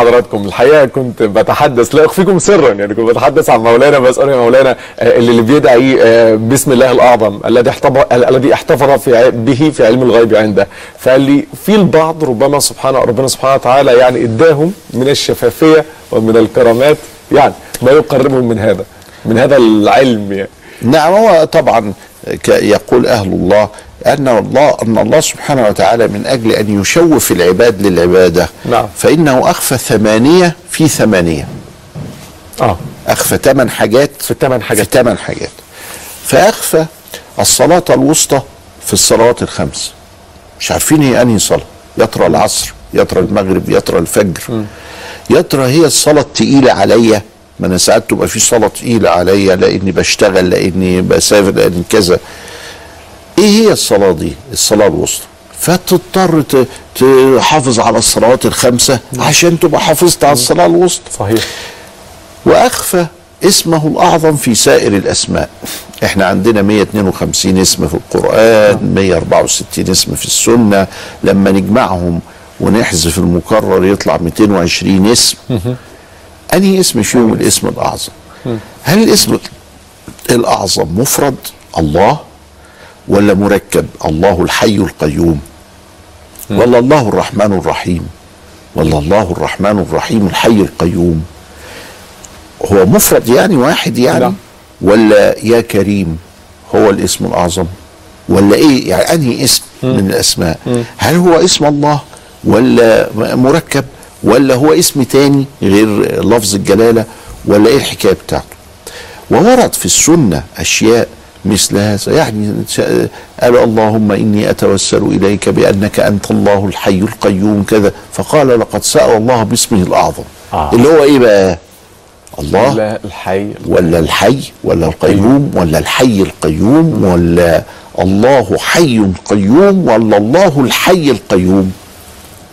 أهلا بحضراتكم الحقيقة كنت بتحدث لا أخفيكم سرا يعني كنت بتحدث عن مولانا بساله يا مولانا آه، اللي بيدعي آه، باسم الله الأعظم الذي احتفظ الذي احتفظ في به في علم الغيب عنده. فقال لي في البعض ربما سبحانه ربنا سبحانه وتعالى يعني إداهم من الشفافية ومن الكرامات يعني ما يقربهم من هذا من هذا العلم يعني. نعم هو طبعا يقول أهل الله أن الله أن الله سبحانه وتعالى من أجل أن يشوف العباد للعبادة. نعم. فإنه أخفى ثمانيه في ثمانية. آه. أخفى ثمان حاجات في الثمان حاجات. في ثمان حاجات. فأخفى الصلاة الوسطى في الصلوات الخمس. مش عارفين هي أنهي صلاة. يا ترى العصر يا ترى المغرب يا ترى الفجر. يا ترى هي الصلاة التقيلة عليا. ما أنا ساعات تبقى في صلاة تقيلة عليا لأني بشتغل لأني بسافر لأني كذا. إيه هي الصلاة دي؟ الصلاة الوسطى. فتضطر تحافظ على الصلوات الخمسة عشان تبقى حافظت على الصلاة الوسطى. صحيح. وأخفى اسمه الأعظم في سائر الأسماء. إحنا عندنا 152 اسم في القرآن 164 اسم في السنة. لما نجمعهم ونحذف المكرر يطلع 220 اسم. أنهي اسم فيهم؟ الاسم الأعظم. هل الاسم الأعظم مفرد؟ الله. ولا مركب. الله الحي القيوم. ولا الله الرحمن الرحيم. ولا الله الرحمن الرحيم الحي القيوم. هو مفرد يعني واحد يعني؟ نعم. ولا يا كريم؟ هو الاسم الأعظم. ولا إيه؟ يعني أنهي اسم من الأسماء؟ هل هو اسم الله؟ ولا م- مركب؟ ولا هو اسم تاني غير لفظ الجلالة؟ ولا إيه الحكاية بتاعته؟ وورد في السنة أشياء مثل هذا. يعني قال اللهم إني أتوسل إليك بأنك أنت الله الحي القيوم كذا. فقال لقد سأل الله باسمه الأعظم. آه. اللي هو إيه بقى؟ الله. لا الحي. ولا الحي ولا القيوم ولا الحي القيوم ولا الله حي قيوم ولا الله الحي القيوم.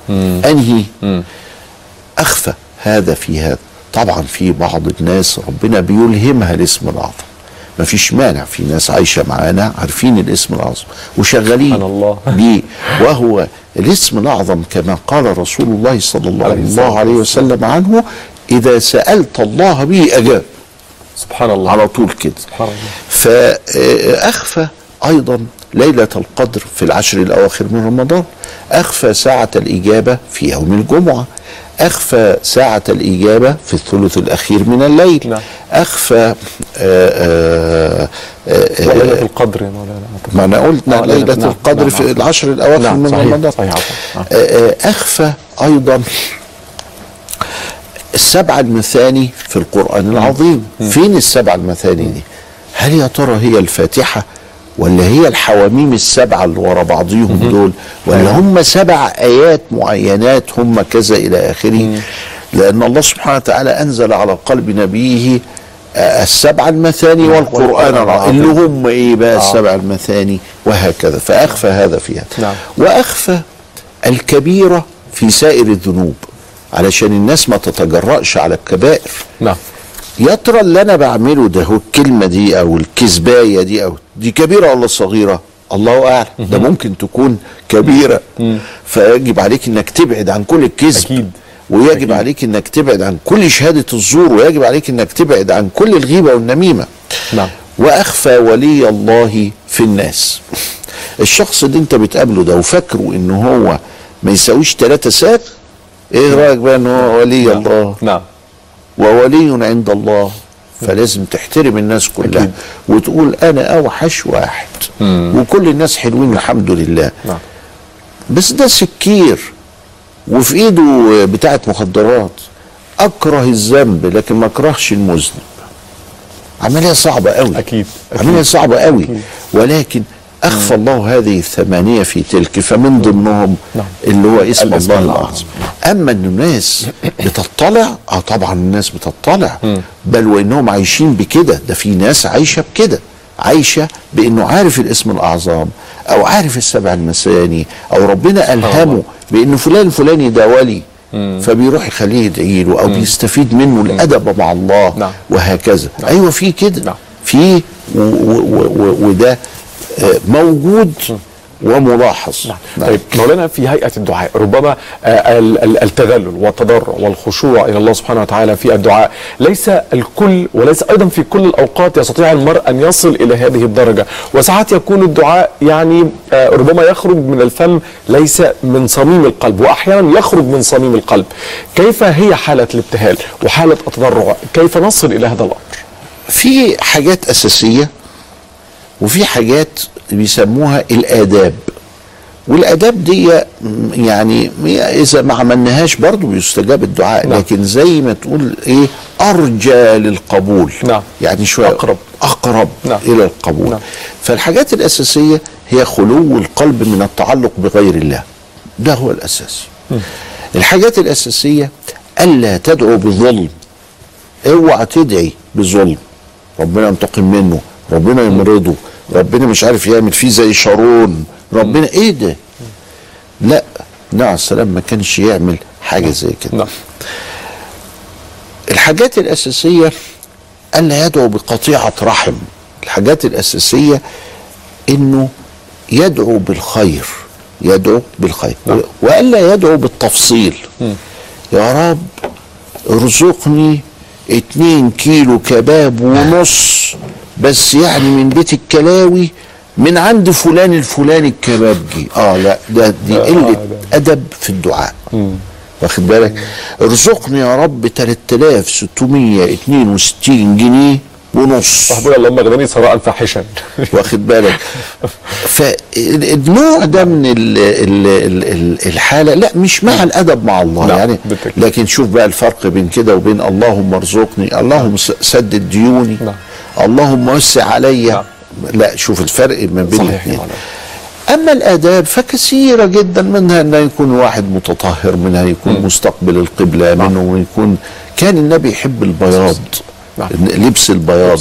أنهي؟ أخفى هذا في هذا. طبعا في بعض الناس ربنا بيلهمها الاسم الأعظم. ما فيش مانع في ناس عايشة معانا عارفين الاسم الاعظم وشغالين الله. *laughs* بيه. وهو الاسم الأعظم كما قال رسول الله صلى الله, عليه الله عليه وسلم عنه إذا سألت الله به أجاب. سبحان الله. على طول كده. سبحان الله. فأخفى أيضا ليلة القدر في العشر الأواخر من رمضان. أخفى ساعة الإجابة في يوم الجمعة. أخفى ساعة الإجابة في الثلث الأخير من الليل نعم. أخفى آآ آآ آآ ليلة القدر يا مولانا ما أنا قلت آه، ليلة نعم، القدر نعم، في نعم. العشر الأواخر نعم، من صحيح، رمضان صحيح، آه. آآ أخفى أيضا السبع المثاني في القرآن العظيم فين السبع المثاني دي هل يا ترى هي الفاتحة ولا هي الحواميم السبعة اللي ورا بعضيهم دول ولا هم سبع آيات معينات هم كذا إلى آخره. لأن الله سبحانه وتعالى أنزل على قلب نبيه آه، السبع المثاني والقرآن العظيم. اللي هم إيه بقى؟ السبع المثاني وهكذا. فأخفى هذا فيها. نعم. وأخفى الكبيرة في سائر الذنوب علشان الناس ما تتجرأش على الكبائر. نعم. يا ترى اللي أنا بعمله ده هو الكلمة دي أو الكذباية دي أو دي كبيرة ولا صغيرة؟ الله أعلم. ده ممكن تكون كبيرة. فيجب عليك إنك تبعد عن كل الكذب. أكيد. ويجب أكيد. عليك إنك تبعد عن كل شهادة الزور. ويجب عليك إنك تبعد عن كل الغيبة والنميمة. نعم. وأخفى ولي الله في الناس. الشخص اللي أنت بتقابله ده وفاكره إن هو ما يساويش ثلاثة ساق إيه رأيك بقى إن هو ولي الله؟ نعم. وولي عند الله. فلازم تحترم الناس كلها أكيد. وتقول أنا أوحش واحد. وكل الناس حلوين الحمد لله. نعم. بس ده سكير وفي إيده بتاعة مخدرات. أكره الذنب لكن ما أكرهش المذنب. عملية صعبة قوي أكيد. عملية صعبة قوي ولكن اخفى الله هذه الثمانيه في تلك فمن ضمنهم اللي هو اسم الله الأعظم. اما ان الناس بتطلع آه طبعا الناس بتطلع بل وانهم عايشين بكده ده في ناس عايشه بكده عايشه بانه عارف الاسم الاعظم أو عارف السبع المثاني أو ربنا الهمه بان فلان الفلاني ده ولي فبيروح يخليه يدعي له أو بيستفيد منه الادب مع الله نعم. وهكذا أيوه في كده نعم. في وده آه، موجود وملاحظ. نعم. طيب مولانا في هيئة الدعاء ربما آه، ال- ال- التذلل والتضرع والخشوع إلى الله سبحانه وتعالى في الدعاء ليس الكل وليس أيضا في كل الأوقات يستطيع المرء أن يصل إلى هذه الدرجة. وساعات يكون الدعاء يعني آه، ربما يخرج من الفم ليس من صميم القلب وأحيانا يخرج من صميم القلب. كيف هي حالة الابتهال وحالة التضرع؟ كيف نصل إلى هذا الأمر؟ في حاجات أساسية وفي حاجات بيسموها الآداب والآداب دي م- يعني إذا ما عملناهاش برضو بيستجاب الدعاء نعم. لكن زي ما تقول إيه أرجى للقبول نعم. يعني شوية أقرب. أقرب نعم. إلى القبول نعم. فالحاجات الأساسية هي خلو القلب من التعلق بغير الله ده هو الأساس الحاجات الأساسية ألا تدعو بظلم اوعى تدعي بظلم ربنا ينتقم منه ربنا يمرضه. ربنا مش عارف يعمل فيه زي شارون. ربنا إيه ده؟ لا عليه السلام ما كانش يعمل حاجة زي كده. نعم. الحاجات الأساسية الا يدعو بقطيعة رحم. الحاجات الأساسية إنه يدعو بالخير. يدعو بالخير. نعم. والا يدعو بالتفصيل. يا رب ارزقني اتنين كيلو كباب ونص. بس يعني من بيت الكلاوي من عند فلان الفلاني الكباب جه آه لا ده دي قلة أدب في الدعاء. واخد بالك؟ ارزقني يا رب 3662 جنيه ونص. حسبنا اللهم اغنني ثراء فاحشا. واخد بالك؟ فالنوع ده من ال ال ال ال الحالة لا مش مع الأدب مع الله نعم، يعني. لكن شوف بقى الفرق بين كده وبين اللهم ارزقني اللهم سدد ديوني. نعم. اللهم وسع عليا نعم. لا شوف الفرق ما بين الاثنين. أما الآداب فكثيرة جدا منها ان يكون واحد متطهر منها يكون مستقبل القبلة منه يكون كان النبي يحب البياض نعم. لبس البياض.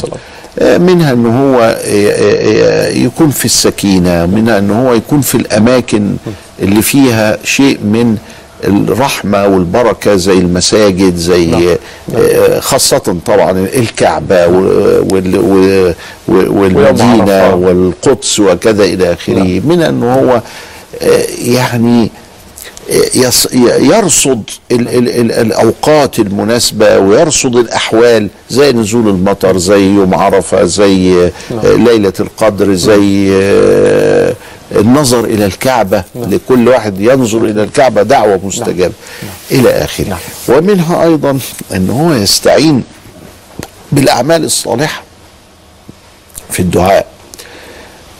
آه، منها ان هو آه، آه، يكون في السكينة منها ان هو يكون في الأماكن اللي فيها شيء من الرحمة والبركة زي المساجد زي آه، خاصة طبعا الكعبة و- وال- و- و- والمدينة عرفة. والقدس وكذا إلى آخره. منها أن هو آه، يعني يص- يرصد ال ال ال الأوقات المناسبة ويرصد الأحوال زي نزول المطر زي يوم عرفة زي آه، ليلة القدر زي آه، النظر إلى الكعبة لكل واحد ينظر إلى الكعبة دعوة مستجابة. إلى آخره. ومنها أيضا أن هو يستعين بالأعمال الصالحة في الدعاء.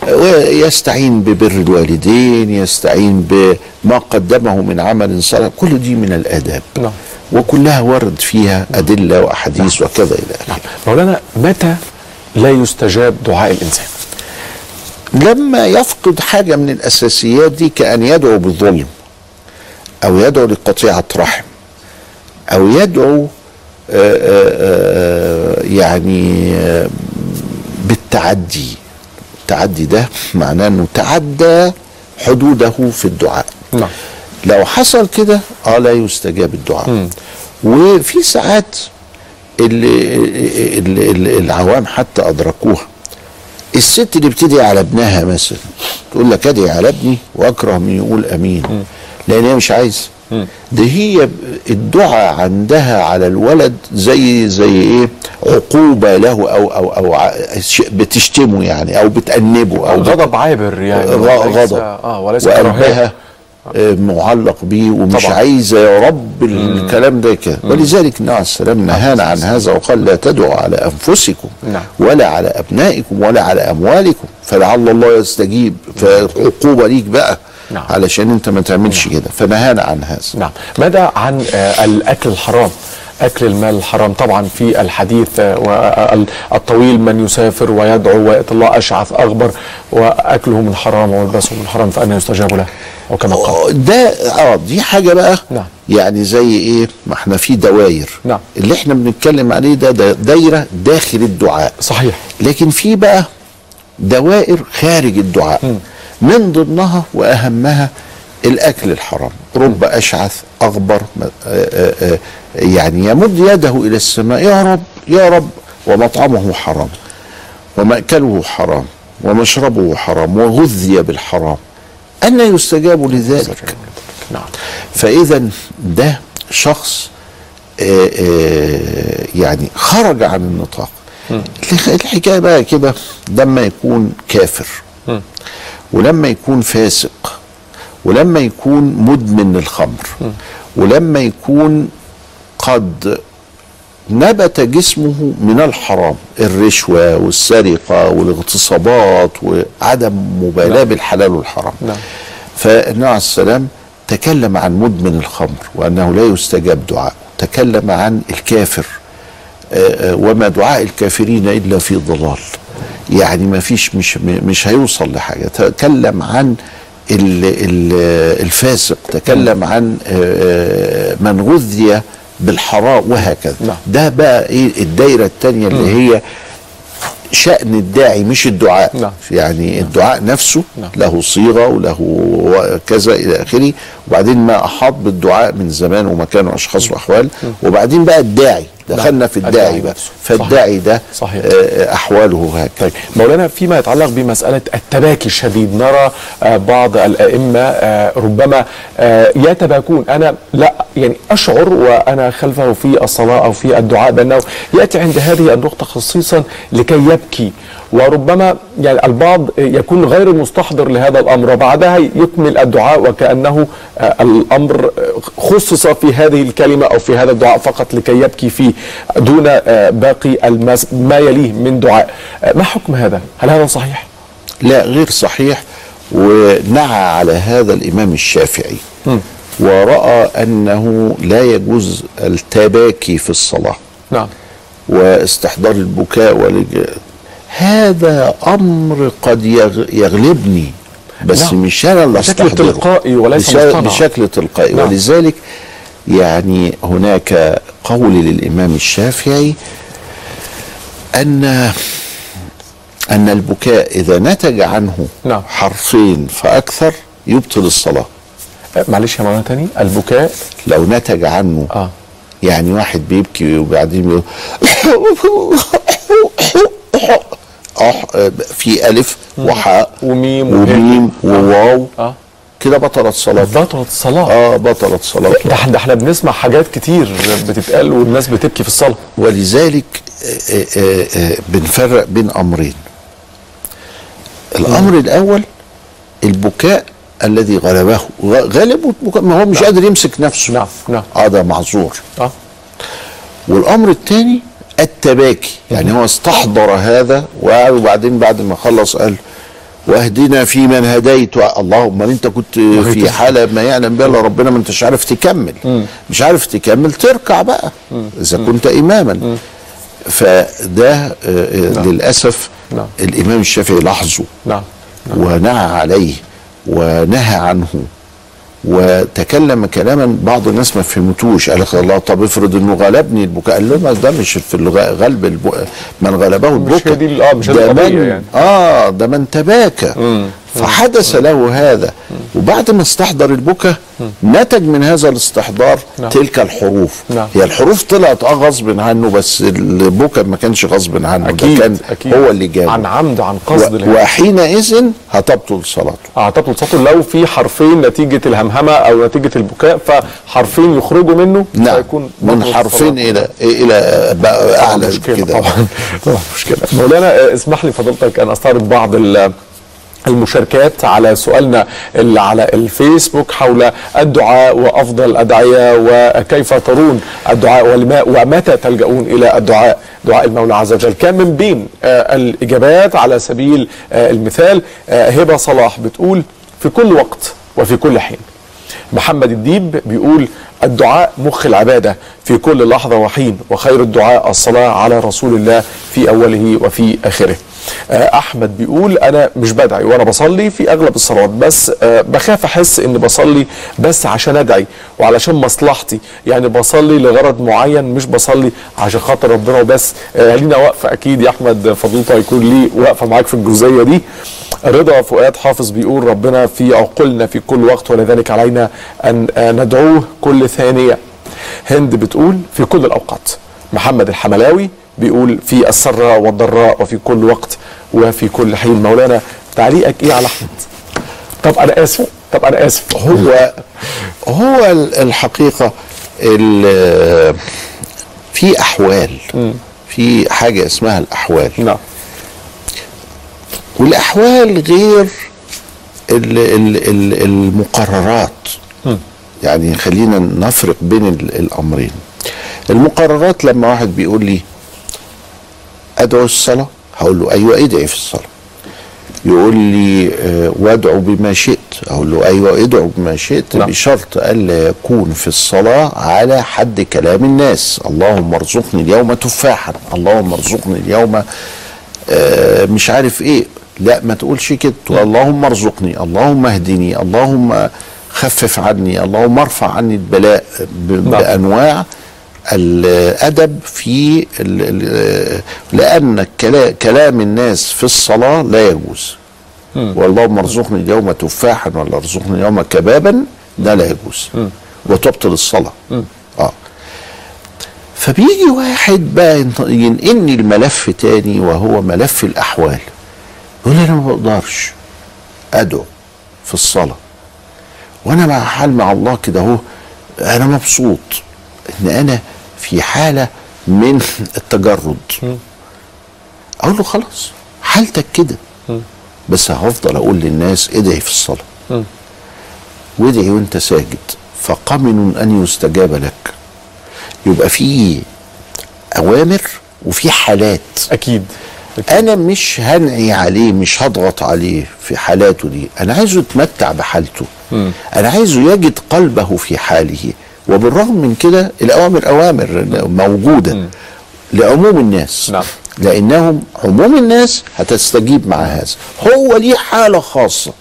ويستعين ببر الوالدين يستعين بما قدمه من عمل صالح. كل دي من الآداب. نعم. وكلها ورد فيها أدلة وأحاديث وكذا إلى آخره. مولانا متى لا يستجاب دعاء الإنسان؟ لما يفقد حاجة من الأساسيات دي كأن يدعو بالظلم أو يدعو لقطيعة رحم أو يدعو آآ آآ يعني آه، بالتعدي. التعدي ده معناه أنه تعدى حدوده في الدعاء. نعم. لو حصل كده آه لا يستجاب الدعاء. وفي ساعات اللي, اللي, اللي العوام حتى أدركوها. الست اللي بتدعي على ابنها مثلا تقول لك ادعي على ابني واكره من يقول امين لأن هي مش عايزة. ده هي الدعاء عندها على الولد زي زي إيه؟ عقوبة له أو أو أو بتشتمه يعني أو بتأنبه أو غضب عابر يعني غضب. آه وليس كراهية. معلق بيه ومش طبعا. عايزه يا رب الكلام ده كده. ولذلك النبي عليه السلام نهانا عن هذا وقال لا تدعوا على أنفسكم نعم. ولا على أبنائكم ولا على أموالكم. فلعل الله يستجيب. فعقوبة ليك بقى. نعم. علشان انت ما تعملش كده. فنهانا عن هذا؟ نعم. ماذا عن آه، الأكل الحرام؟ أكل المال الحرام. طبعا في الحديث آه، الطويل من يسافر ويدعو وياتي الله أشعث أغبر وأكله من حرام وملبسه من حرام فأنا يستجاب له. أو كما قال ده آه دي حاجة بقى نعم. يعني زي إيه؟ ما إحنا في دواير نعم. اللي إحنا بنتكلم عليه ده, ده دايرة داخل الدعاء. صحيح. لكن في بقى دوائر خارج الدعاء. من ضمنها وأهمها الأكل الحرام. رب أشعث أغبر م- آه، آه، آه، يعني يمد يده إلى السماء. يا رب يا رب. ومطعمه حرام. ومأكله حرام. ومشربه حرام. وغذي بالحرام. أن يستجاب لذلك. نعم. فإذا ده شخص آه، آه، يعني خرج عن النطاق. الح- الحكاية بقى كده. لما يكون كافر ولما يكون فاسق ولما يكون مدمن للخمر ولما يكون قد نبت جسمه من الحرام. الرشوة والسرقة والاغتصابات وعدم مبالاة بالحلال والحرام. نعم. فالنبي عليه السلام تكلم عن مدمن الخمر وأنه لا يستجاب دعاء. تكلم عن الكافر. آه، آه، وما دعاء الكافرين إلا في ضلال. يعني ما فيش مش مش هيوصل لحاجة. تكلم عن ال- ال- الفاسق. تكلم عن آه، من غذي بالحرام وهكذا. نعم. ده بقى إيه الدايرة الثانية اللي هي شأن الداعي مش الدعاء. نعم. يعني الدعاء نفسه نعم. له صيغة وله كذا إلى آخره. وبعدين ما احاط بالدعاء من زمان ومكان واشخاص وأحوال. وبعدين بقى الداعي. دخلنا في الداعي بقى. فالداعي ده صحيح. آه، أحواله هكذا. طيب مولانا فيما يتعلق بمسألة التباكي الشديد نرى آه، بعض الأئمة آه، ربما آه، يتباكون. أنا لا يعني أشعر وأنا خلفه في الصلاة أو في الدعاء بأنه يأتي عند هذه النقطة خصيصا لكي يبكي. وربما يعني البعض يكون غير مستحضر لهذا الأمر وبعدها يكمل الدعاء وكأنه آه، الأمر آه، خصص في هذه الكلمة أو في هذا الدعاء فقط لكي يبكي فيه دون آه، باقي المس ما يليه من دعاء. ما حكم هذا؟ هل هذا صحيح؟ لا غير صحيح. ونعى على هذا الإمام الشافعي. ورأى أنه لا يجوز التباكي في الصلاة. نعم. واستحضار البكاء والج... هذا أمر قد يغ... يغلبني بس نعم. مش أنا اللي بشكل تلقائي وليس. مصطنع. بشكل تلقائي نعم. ولذلك يعني هناك قول للإمام الشافعي ان أن البكاء إذا نتج عنه نعم. حرفين فأكثر يبطل الصلاة آه، معلش يا مولانا تاني البكاء لو نتج عنه آه يعني واحد بيبكي وبعدين بيقول *laughs* أح- في ألف وحاء وميم. وميم وواو. آه. كده بطلت صلاته بطلت الصلاة آه بطلت صلاته ده إحنا ده إحنا بنسمع حاجات كتير بتتقال والناس بتبكي في الصلاة. ولذلك آه، آه، آه، بنفرق بين أمرين. الأمر الأول البكاء الذي غلبه غ- غلبه البكاء ما هو مش قادر يمسك نفسه. نعم نعم. آه ده معذور. آه. والأمر الثاني التباكي يعني هو استحضر هذا وبعدين بعد ما خلص قال واهدنا في من هديت. اللهم إن أنت كنت في حالة ما يعلم بها إلا ربنا ما أنتش عارف تكمل. مش عارف تكمل تركع بقى إذا كنت اماما. فده آه، آه، للأسف نعم. الإمام الشافعي لاحظه. نعم. ونعى عليه ونهى عنه. وتكلم كلاما بعض الناس ما فهمتوش. قال لك الله طب افرض انه غلبني البكاء. قال له ما ده مش في غلب الب... من غلبه البكاء. هي دي آه، مش ده من يعني. آه ده من تباكى. فحدث له هذا وبعد ما استحضر البكاء نتج من هذا الاستحضار نعم. تلك الحروف نعم. هي الحروف طلعت آه غصب عنه بس البكاء ما كانش غصب عنه أكيد ده كان أكيد هو اللي جابه عن عمد عن قصد و-. وحينئذ هتبطل صلاته اعتقد صوته لو في حرفين نتيجة الهمهمة أو نتيجة البكاء فحرفين يخرجوا منه نعم من حرفين. إلى إلى بقى أعلى كده طبعا طبعا مشكلة مولانا آه، اسمح لي فضلتك أن أستعرض بعض ال- المشاركات على سؤالنا اللي على الفيسبوك حول الدعاء وأفضل الأدعية وكيف ترون الدعاء ومتى تلجؤون إلى الدعاء. دعاء المولى عز وجل. كان من بين آه، الإجابات على سبيل آه، المثال آه، هبة صلاح بتقول في كل وقت وفي كل حين. محمد الديب بيقول الدعاء مخ العبادة في كل لحظة وحين وخير الدعاء الصلاة على رسول الله في أوله وفي آخره. آه، أحمد بيقول أنا مش بدعي وأنا بصلي في أغلب الصلوات بس آه، بخاف أحس إني بصلي بس عشان أدعي وعلشان مصلحتي. يعني بصلي لغرض معين مش بصلي عشان خاطر ربنا وبس. آه، لينا وقفه أكيد يا أحمد فضيلته هيكون ليه وقفة معاك في الجزئية دي. رضا فؤاد حافظ بيقول ربنا في عقولنا في كل وقت ولذلك علينا أن آه، ندعوه كل ثانية. هند بتقول في كل الأوقات. محمد الحملاوي بيقول في السراء والضراء وفي كل وقت وفي كل حين. مولانا تعليقك إيه على أحمد؟ طب أنا آسف طب أنا آسف. هو *laughs* هو ال- الحقيقة ال- في أحوال في حاجة اسمها الأحوال. نعم. والأحوال غير ال- ال- ال- المقررات. يعني خلينا نفرق بين ال- الأمرين. المقررات لما واحد بيقول لي أدعو الصلاة؟ هقول له أيوه ادعي في الصلاة. يقول لي آه، وادعو بما شئت. أقول له أيوه ادعو بما شئت. نعم. بشرط ألا يكون في الصلاة على حد كلام الناس. اللهم ارزقني اليوم تفاحا. اللهم ارزقني اليوم آه، مش عارف إيه. لا ما تقولش كده. تقول اللهم ارزقني اللهم اهدني اللهم خفف عني اللهم ارفع عني البلاء نعم. بأنواع الأدب في لأن كلا- كلام الناس في الصلاة لا يجوز. واللهم ارزقني اليوم تفاحا ولا ارزقني اليوم كبابا ده لا يجوز. وتبطل الصلاة. آه. فبيجي واحد بقى ينقلني الملف تاني وهو ملف الأحوال. يقول أنا ما بقدرش. أدعو في الصلاة. وأنا مع حال مع الله كده أهو أنا مبسوط إن أنا في حالة من التجرد. أقول له خلاص حالتك كده. بس هفضل أقول للناس ادعي في الصلاة. وادعي وأنت ساجد. فقمن أن يستجاب لك. يبقى في أوامر وفي حالات. أكيد. أنا مش هنعي عليه مش هضغط عليه في حالاته دي. أنا عايزه يتمتع بحالته. أنا عايزه يجد قلبه في حاله. وبالرغم من كده الأوامر أوامر موجودة لعموم الناس. نعم. لأنهم عموم الناس هتستجيب مع هذا. هو ليه حالة خاصة.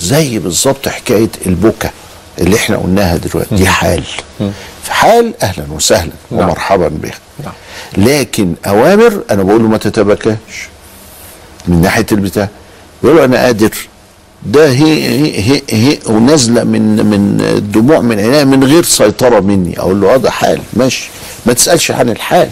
زي بالظبط حكاية البكا اللي إحنا قلناها دلوقتي. دي حال. في حال أهلا وسهلا نعم. ومرحبا بك. نعم. لكن أوامر أنا بقول له ما تتبكاش. من ناحية البتاع يقول له أنا قادر. ده هي هي هي, هي ونازلة من من الدموع من عينيها من غير سيطرة مني. أقول له آه ده حال ماشي. ما تسألش عن الحال.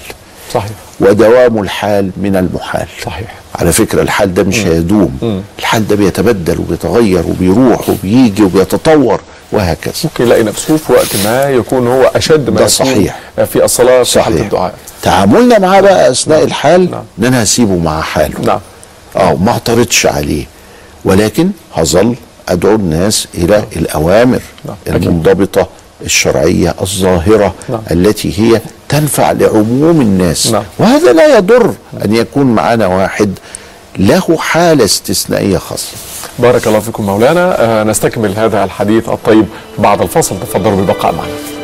صحيح. ودوام الحال من المحال. صحيح. على فكرة الحال ده مش هيدوم. الحال ده بيتبدل وبيتغير وبيروح وبيجي وبيتطور وهكذا. ممكن يلاقي نفسه في وقت ما يكون هو أشد ما ده صحيح. في الصلاة في صحيح. الدعاء. تعاملنا معاه بقى أثناء الحال نعم. ان أنا هسيبه مع حاله. نعم. آه ما اعترضش عليه. ولكن هظل أدعو الناس إلى الأوامر نعم. أكيد. المنضبطه الشرعية الظاهرة نعم. التي هي تنفع لعموم الناس. نعم. وهذا لا يضر أن يكون معنا واحد له حالة استثنائية خاصة. بارك الله فيكم مولانا. آه نستكمل هذا الحديث الطيب بعد الفصل تفضلوا بالبقاء معنا.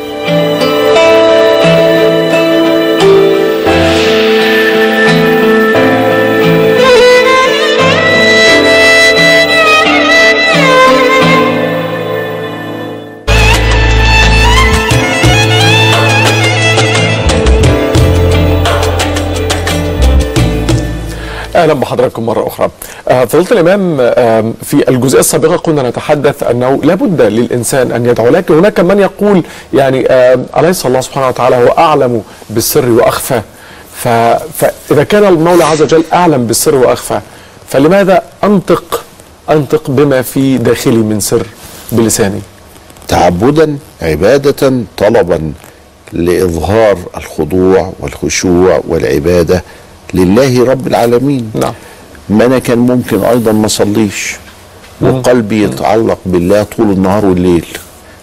أهلا بحضراتكم مرة أخرى. آه، فضيلة الإمام في الجزئية السابقة كنا نتحدث أنه لابد للإنسان أن يدعو لكن هناك من يقول يعني أليس الله سبحانه وتعالى هو أعلم بالسر وأخفى فاذا كان المولى عز وجل أعلم بالسر وأخفى فلماذا أنطق أنطق بما في داخلي من سر بلساني؟ تعبدا عبادة طلبا لإظهار الخضوع والخشوع والعبادة لله رب العالمين. نعم. ما أنا كان ممكن أيضا ما صليش. وقلبي يتعلق بالله طول النهار والليل.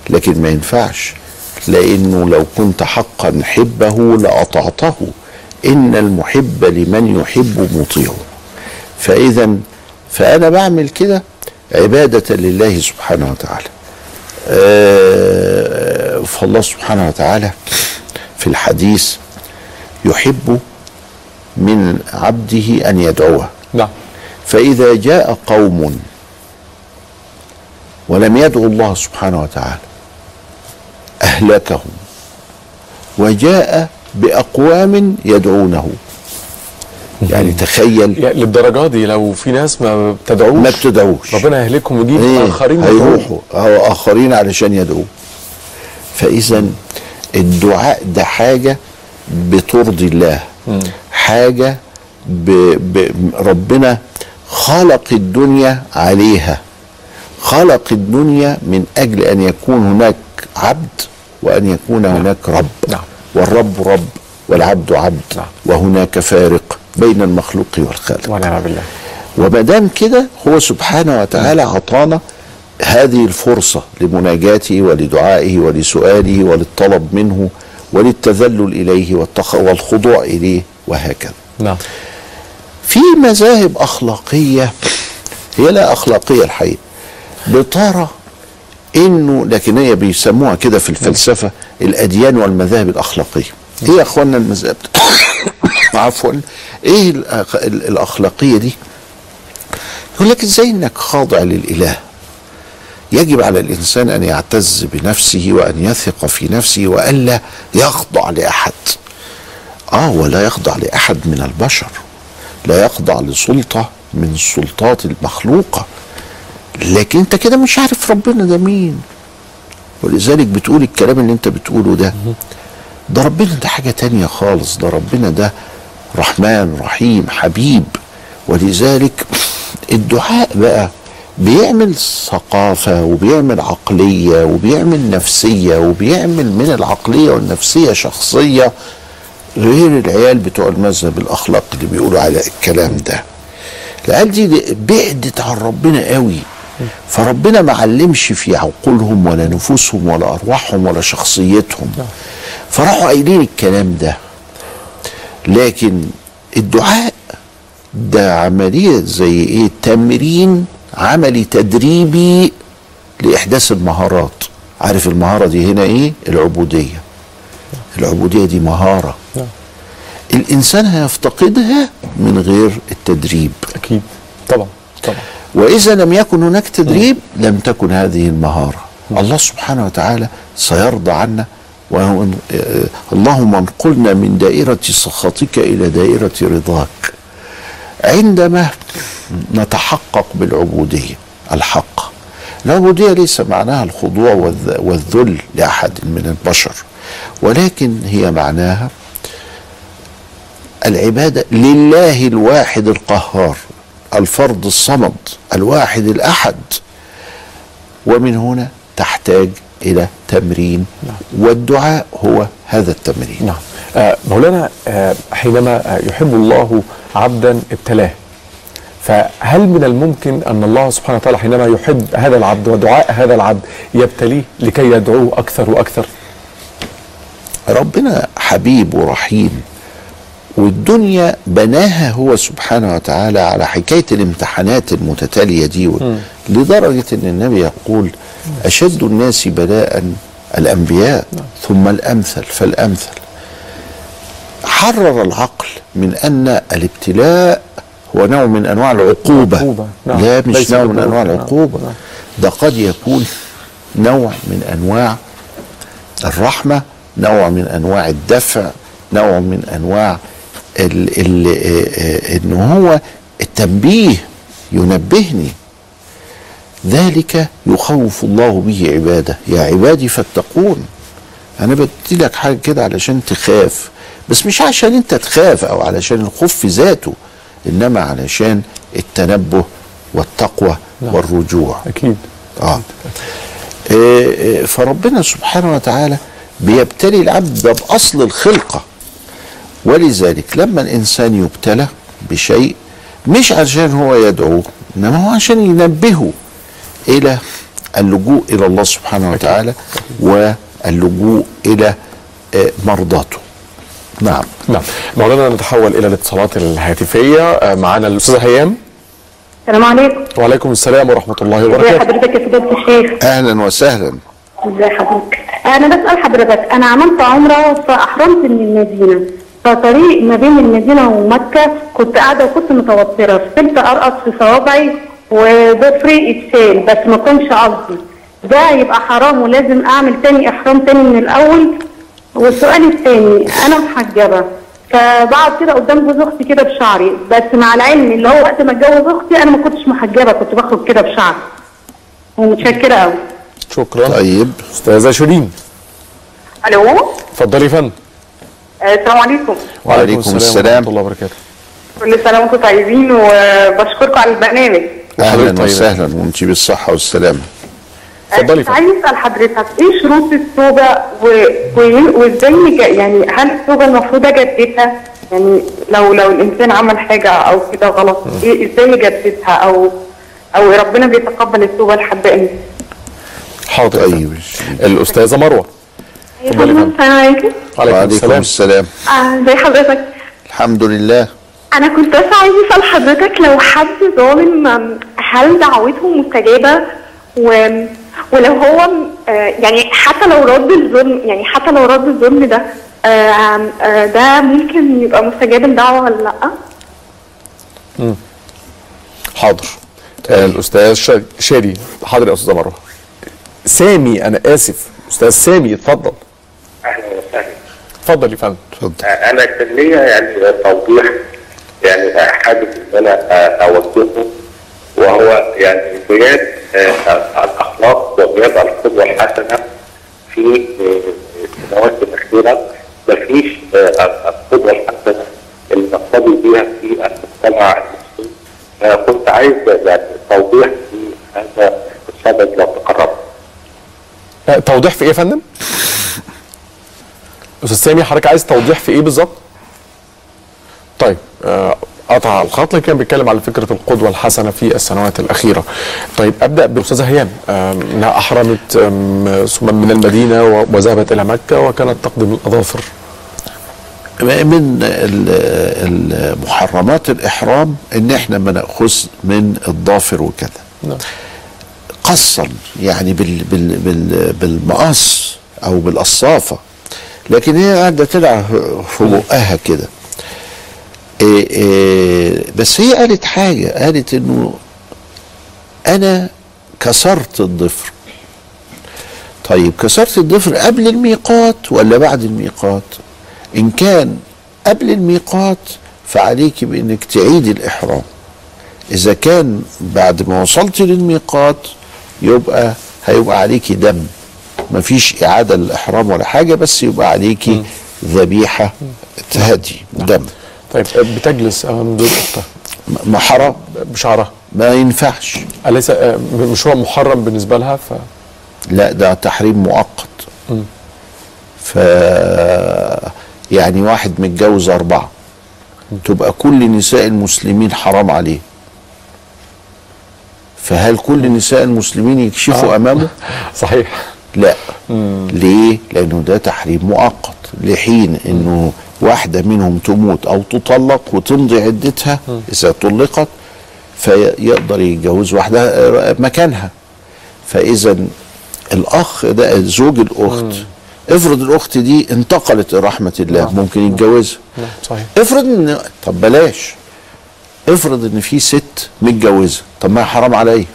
لكن ما ينفعش. لأنه لو كنت حقا حبه لأطعته. إن المحب لمن يحب مطيع. فإذا فأنا بعمل كده عبادة لله سبحانه وتعالى. آه، فالله سبحانه وتعالى في الحديث يحب من عبده أن يدعوه. نعم. فإذا جاء قوم ولم يدعوا الله سبحانه وتعالى أهلكهم وجاء بأقوام يدعونه. يعني تخيل. يعني للدرجة دي لو في ناس ما بتدعوش ما بتدعوش ربنا يهلكهم ويجيب إيه آخرين. هيروحوا أو آخرين علشان يدعوه. فإذا الدعاء ده حاجة بترضي الله. حاجة ب... ب... ربنا خلق الدنيا عليها خلق الدنيا من أجل أن يكون هناك عبد وأن يكون هناك رب نعم. والرب رب والعبد عبد نعم. وهناك فارق بين المخلوق والخالق ونعم بالله وما دام كده هو سبحانه وتعالى أعطانا هذه الفرصة لمناجاته ولدعائه ولسؤاله وللطلب منه وللتذلل إليه. والخضوع إليه وهكذا. نعم في مذاهب أخلاقية هي لا أخلاقية الحقيقة بترى إنه لكن هي بيسموها كده في الفلسفة الأديان والمذاهب الأخلاقية. إيه يا أخوانا المذاهب؟ *coughs* عفوا إيه الأخلاقية دي؟ يقول لك إزاي إنك خاضع للإله يجب على الإنسان أن يعتز بنفسه وأن يثق في نفسه والا يخضع لأحد آه ولا يخضع لأحد من البشر لا يخضع لسلطة من السلطات المخلوقة. لكن انت كده مش عارف ربنا ده مين. ولذلك بتقول الكلام اللي انت بتقوله ده. ده ربنا ده حاجة تانية خالص. ده ربنا ده رحمن رحيم حبيب. ولذلك الدعاء بقى بيعمل ثقافة وبيعمل عقلية وبيعمل نفسية وبيعمل من العقلية والنفسية شخصية غير العيال بتوع المذهب الأخلاقي اللي بيقولوا على الكلام ده. العيال دي بعدت عن ربنا قوي. فربنا ما علمش في عقولهم ولا نفوسهم ولا أرواحهم ولا شخصيتهم. فراحوا قايلين الكلام ده. لكن الدعاء ده عملية زي إيه؟ تمرين عملي تدريبي لإحداث المهارات. عارف المهارة دي هنا إيه؟ العبودية. العبودية دي مهارة. الإنسان هيفتقدها من غير التدريب. أكيد. طبعا طبعا. وإذا لم يكن هناك تدريب لم تكن هذه المهارة. الله سبحانه وتعالى سيرضى عنا. وهو اللهم انقلنا من دائرة سخطك إلى دائرة رضاك. عندما نتحقق بالعبودية الحق. العبودية ليس معناها الخضوع والذ- والذل لأحد من البشر. ولكن هي معناها العبادة لله الواحد القهار الفرد الصمد الواحد الأحد. ومن هنا تحتاج إلى تمرين والدعاء هو هذا التمرين. نعم. آه مولانا آه حينما آه يحب الله عبدا ابتلاه فهل من الممكن أن الله سبحانه وتعالى حينما يحب هذا العبد ودعاء هذا العبد يبتليه لكي يدعوه أكثر وأكثر؟ ربنا حبيب ورحيم والدنيا بناها هو سبحانه وتعالى على حكاية الامتحانات المتتالية دي و- لدرجة إن النبي يقول أشد الناس بلاء الأنبياء ثم الأمثل فالأمثل حرر العقل من أن الابتلاء هو نوع من أنواع العقوبة عقوبة. نعم. لا مش نوع من. أنواع نعم. العقوبة نعم. ده قد يكون نوع من أنواع الرحمة نوع من أنواع الدفع نوع من أنواع ال ال آه، إن هو التنبيه ينبهني. ذلك يخوف الله به عباده. يا عبادي فاتقون. أنا بدي لك حاجة كده علشان تخاف. بس مش عشان أنت تخاف أو علشان الخوف في ذاته إنما علشان التنبه والتقوى نعم. والرجوع. أكيد. آه، آه، فربنا سبحانه وتعالى بيبتلي العبد ده بأصل الخلقة. ولذلك لما الإنسان يبتلى بشيء مش عشان هو يدعوه إنما هو عشان ينبهه إلى اللجوء إلى الله سبحانه وتعالى واللجوء إلى آه، مرضاته. نعم. نعم. مولانا نتحول إلى الاتصالات الهاتفية. آه معنا الأستاذة هيام. السلام عليكم. وعليكم السلام ورحمة الله ازي وبركاته. حضرتك يا فضيلة الشيخ؟ أهلا وسهلا. ازي حضرتك؟ أنا بسأل حضرتك أنا عملت عمرة فأحرمت من المدينة. فطريق ما بين المدينة ومكة كنت قاعدة وكنت متوترة. فضلت أرقص في صوابعي وضفري إتشال بس ما كنش قصدي. ده يبقى حرام ولازم أعمل تاني إحرام تاني من الأول. والسؤال الثاني أنا محجبة فبقعد كده قدام جوز أختي كده بشعري. بس مع العلم اللي هو وقت ما اتجوز أختي أنا ما كنتش محجبة كنت بخرج كده بشعري. ومتشكرة قوي شكرا. طيب. أستاذة شيرين. ألو؟ اتفضلي يا فندم. آه، السلام عليكم. وعليكم السلام. ورحمة الله وبركاته. كل سنه وأنتم طيبين وبشكركم على البرنامج. أهلا. وسهلا وانت بالصحة والسلامة. اتفضلي كنت عايز أسأل حضرتك إيه شروط التوبه و- وإزاي يعني هل التوبه المفروض اجددها؟ يعني لو لو الإنسان عمل حاجة أو كده غلط إيه إزاي يجددها أو أو ربنا بيتقبل التوبه لحد إمتى؟ حاضر. طيب الأستاذة مروة. اتفضلي السلام عليكم. عليكم وعليكم السلام. السلام ازي حضرتك؟ الحمد لله. أنا كنت بس عايزة أسأل حضرتك لو حد ظالم هل دعوته مستجابة؟ و... ولو هو آه، يعني حتى لو رد الظلم يعني حتى لو رد الظلم ده آه، ده ممكن يبقى مستجاب الدعوه ولا لأ؟ حاضر. آه، الاستاذ شا- شادي. حاضر يا أستاذة مروة. سامي أنا آسف. أستاذ سامي اتفضل. أهلا وسهلا. اتفضل يا فندم. اتفضل. أنا كان ليا يعني توضيح يعني حابب إن أنا اوجهه وهو يعني غياب آه، الأخلاق وغياب القدوة الحسنة في آه، السنوات الأخيرة. مفيش آه، القدوة الحسنة اللي نقتدي بها في المجتمع المسلم آه، كنت عايز يعني توضيح في هذا السبب لو تقرب آه، توضيح في إيه يا فندم؟ أستاذ سامي حضرتك عايز توضيح في إيه بالظبط؟ طيب آه، قطع الخط لكن كان بيتكلم على فكرة القدوة الحسنة في السنوات الأخيرة. طيب أبدأ بالأستاذة هيام إنها أحرمت ثم من المدينة وذهبت إلى مكة وكانت تقدم الاظافر. من ال- المحرمات الإحرام إن إحنا ما نأخذ من الضافر وكذا نعم. قصا يعني بال بال بال بالمقص أو بالقصافة. لكن هي قاعدة تلعب في بقها كده. إيه إيه بس هي قالت حاجة قالت إنه أنا كسرت الضفر. طيب كسرت الضفر قبل الميقات ولا بعد الميقات؟ إن كان قبل الميقات فعليك بإنك تعيد الإحرام. إذا كان بعد ما وصلت للميقات يبقى هيبقى عليك دم. مفيش إعادة للإحرام ولا حاجة بس يبقى عليك ذبيحة هدي دم. طيب بتجلس أمام زوج اختها ما حرام. بشعرها ما ينفعش. أليس آه، مش هو محرم بالنسبة لها؟ ف لا ده تحريم مؤقت. ف يعني واحد متجوز أربعة. تبقى كل نساء المسلمين حرام عليه. فهل كل نساء المسلمين يكشفوا آه. أمامه؟ *laughs* صحيح. لا. ليه؟ لأنه ده تحريم مؤقت لحين أنه واحدة منهم تموت أو تطلق وتمضي عدتها إذا طلقت فيقدر يتجوز واحدة آه، مكانها. فإذا الأخ ده زوج الأخت افرض الأخت دي انتقلت لرحمة الله ممكن يتجوزها. صحيح. افرض ان طب بلاش. افرض ان في ست متجوزة طب ما هي حرام عليا؟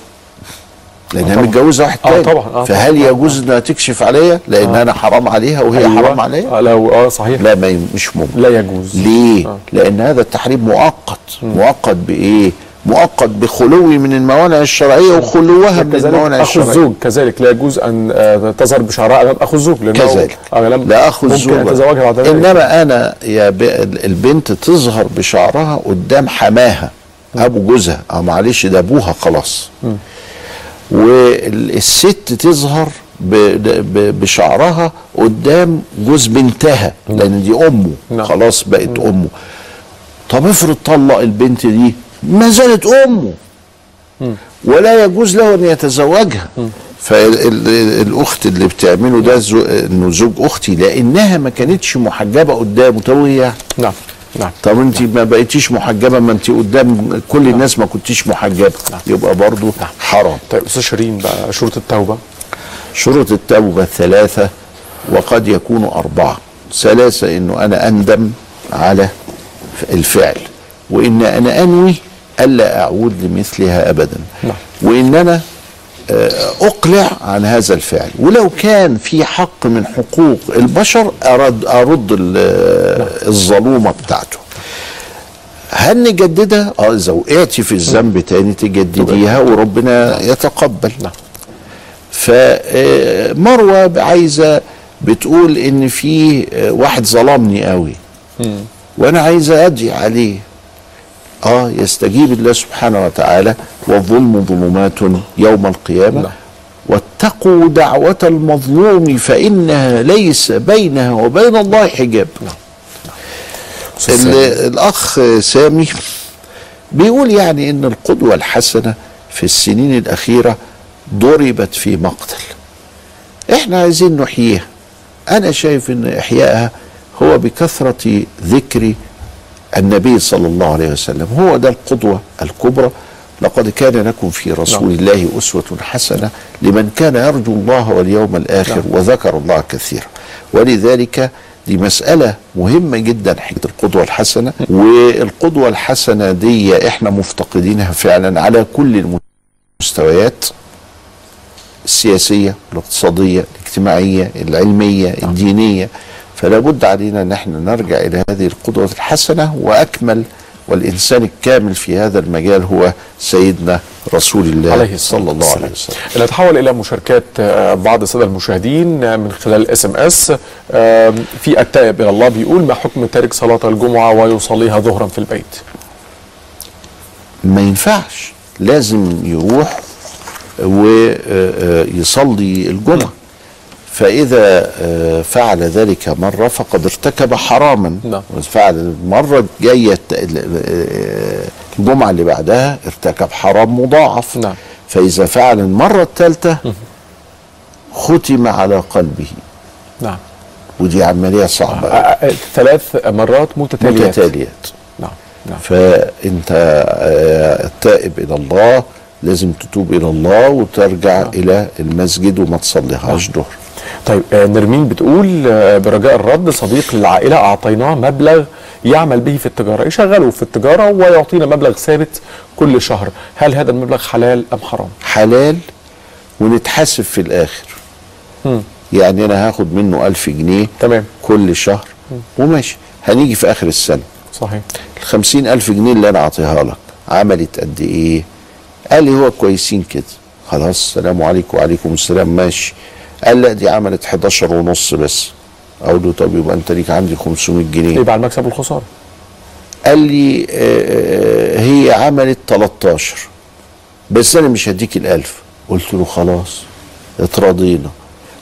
لأنها. متجوزة واحد آه تاني. طبعا، آه فهل. يجوز انها تكشف عليا لأن آه. أنا حرام عليها وهي أيوة. حرام عليا؟ آه لو آه صحيح. لا ما مش ممكن. لا يجوز. ليه؟ آه. لأن هذا التحريم مؤقت. مؤقت بإيه؟ مؤقت بخلوي من الموانع الشرعية وخلوها من الموانع أخو الشرعية. الزوج. كذلك لا يجوز أن آه، تظهر بشعرها أمام أخو الزوج لأنه كذلك. آه، لا أخو ممكن الزوج. ان تزوجها بعد ذلك. إنما أنا يا. البنت تظهر بشعرها قدام حماها أبو جوزها. أو معلش ده أبوها خلاص. والست تظهر. بشعرها قدام جوز بنتها لأن دي أمه. نعم. خلاص بقت أمه. طب افرض طلق البنت دي ما زالت أمه. ولا يجوز له أن يتزوجها. فالاخت اللي بتعمله ده زو... إنه زوج أختي لأنها ما كانتش محجبة قدامه. طب يعني نعم نعم. طب أنت ما بقيتيش محجبة؟ ما أنت قدام كل الناس ما كنتيش محجبة. يبقى برضو حرام. طيب أستاذ شيرين بقى شروط التوبة. شروط التوبة ثلاثة وقد يكون أربعة. ثلاثة إنه أنا أندم على الفعل وإن أنا أنوي ألا أعود لمثلها أبدا. وإن أنا آه، أقلع عن هذا الفعل. ولو كان في حق من حقوق البشر أرد أرد ال- الظلومة بتاعته. هل نجددها؟ آه اذا وقعتي في الذنب تاني تجدديها وربنا يتقبل. فمروه عايزة بتقول إن في آه، واحد ظلمني قوي. وأنا عايزه ادعي عليه. آه يستجيب الله سبحانه وتعالى والظلم ظلمات يوم القيامة. واتقوا دعوة المظلوم فإنها ليس بينها وبين الله حجاب. ال- الأخ سامي بيقول يعني إن القدوة الحسنة في السنين الأخيرة ضربت في مقتل. إحنا عايزين نحييها. أنا شايف إن إحيائها هو بكثرة ذكر النبي صلى الله عليه وسلم هو ده القدوة الكبرى. لقد كان لكم في رسول الله أسوة حسنة لمن كان يرجو الله واليوم الآخر وذكر الله كثيرا. ولذلك دي مسألة مهمة جدا حكاية القدوة الحسنة. والقدوة الحسنة دي إحنا مفتقدينها فعلا على كل المستويات السياسية الاقتصادية الاجتماعية العلمية الدينية. فلا بد علينا أن إحنا نرجع إلى هذه القدوة الحسنة وأكمل والإنسان الكامل في هذا المجال هو سيدنا رسول الله عليه صلى الله عليه وسلم. نتحول إلى مشاركات آه، بعض السادة المشاهدين آه، من خلال ال SMS في التائب إلى الله بيقول ما حكم تارك صلاة الجمعة ويصليها ظهرا في البيت؟ ما ينفعش. لازم يروح ويصلي الجمعة. فإذا آه، فعل ذلك مرة فقد ارتكب حراما. نعم. فعل المرة الجاية آه، الجمعة اللي بعدها ارتكب حرام مضاعف. نعم. فإذا فعل المرة الثالثة ختم على قلبه. نعم. ودي عملية صعبة. آه، آه، ثلاث مرات متتاليات. متتاليات. نعم نعم. فأنت آه، التائب إلى الله لازم تتوب إلى الله وترجع إلى المسجد وما تصليهاش ظهر. طيب آه، نرمين بتقول آه، برجاء الرد صديق للعائلة أعطيناه مبلغ يعمل به في التجارة يشغله في التجارة ويعطينا مبلغ ثابت كل شهر. هل هذا المبلغ حلال أم حرام؟ حلال ونتحاسب في الآخر. مم. يعني أنا هاخد منه ألف جنيه تمام. كل شهر وماشي. هنيجي في آخر السنة. صحيح. الخمسين ألف جنيه اللي أنا أعطيها لك عملت قد إيه؟ قال لي هو كويسين كده. خلاص السلام عليكم وعليكم السلام ماشي. قال لا دي عملت 11 ونص بس. أقول له طب يبقى أنت ليك عندي 500 جنيه. يبقى على المكسب والخسارة. قال لي آه، هي عملت 13 بس أنا مش هديك الألف. قلت له خلاص اتراضينا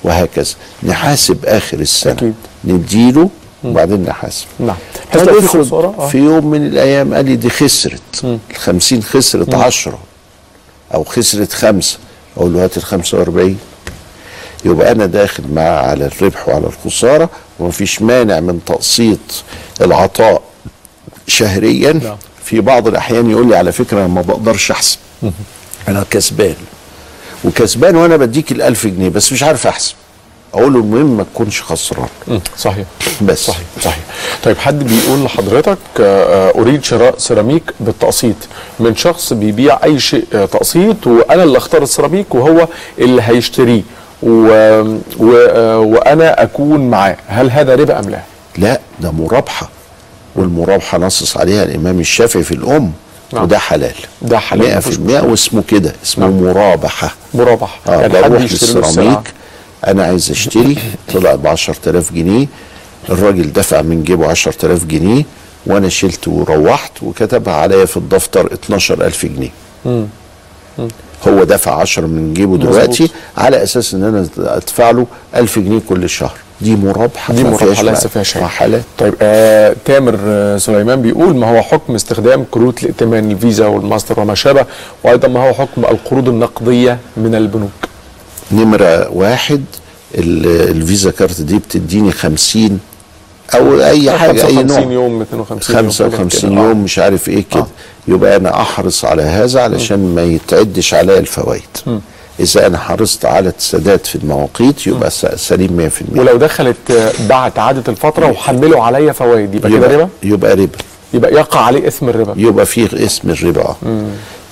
وهكذا. نحاسب آخر السنة. أكيد. نديله وبعدين نحاسب. نعم. افرض آه. في يوم من الأيام قال لي دي خسرت. الخمسين خسرت عشرة. أو خسرت خمسة. أقول له هات ال 45 يبقى أنا داخل معاه على الربح وعلى الخسارة ومفيش مانع من تقسيط العطاء شهريا. نعم. في بعض الأحيان يقول لي على فكرة أنا ما بقدرش أحسب. أنا كسبان. وكسبان وأنا بديك الألف جنيه بس مش عارف أحسب. أقول له المهم ما تكونش خسران. صحيح. بس. صحيح. صحيح. طيب حد بيقول لحضرتك آه، آه، أريد شراء سيراميك بالتقسيط. من شخص بيبيع أي شيء آه، تقسيط وأنا اللي أختار السيراميك وهو اللي هيشتريه. و... و... آه، وأنا أكون معاه. هل هذا ربا أم لا؟ لا ده مرابحة. والمرابحة نصص عليها الإمام الشافعي في الأم نعم. وده حلال. ده حلال، 100% واسمه كده اسمه نعم. مرابحة. مرابحة. آه يعني حد يشتري للسيراميك. أنا عايز أشتري. طلع ب 10000 جنيه. الراجل دفع من جيبه 10000 جنيه وأنا شلت وروحت وكتبها عليا في الدفتر 12000 جنيه. مم. مم. هو دفع 10 من جيبه. دلوقتي على أساس إن أنا أدفع له 1000 جنيه كل شهر. دي مرابحه دي مرابحه ليس فيها شيء. طيب آه تامر آه سليمان بيقول ما هو حكم استخدام كروت الائتمان الفيزا والماستر وما شابه وأيضا ما هو حكم القروض النقدية من البنوك؟ نمرة واحد ال- الفيزا card دي بتديني 50 أو أي حاجة أي 55 نوع. يوم 52 يوم 55 كده. آه. يوم مش عارف إيه كده. يبقى أنا أحرص على هذا علشان ما يتعدش عليا الفوائد. إذا أنا حرصت على السداد في المواقيت يبقى سليم 100% ولو دخلت آه، بعد عادة الفترة وحملوا عليا فوائد يبقى كده ربا؟ يبقى ربا. يبقى يقع عليه اثم الربا. يبقى فيه اسم الربا.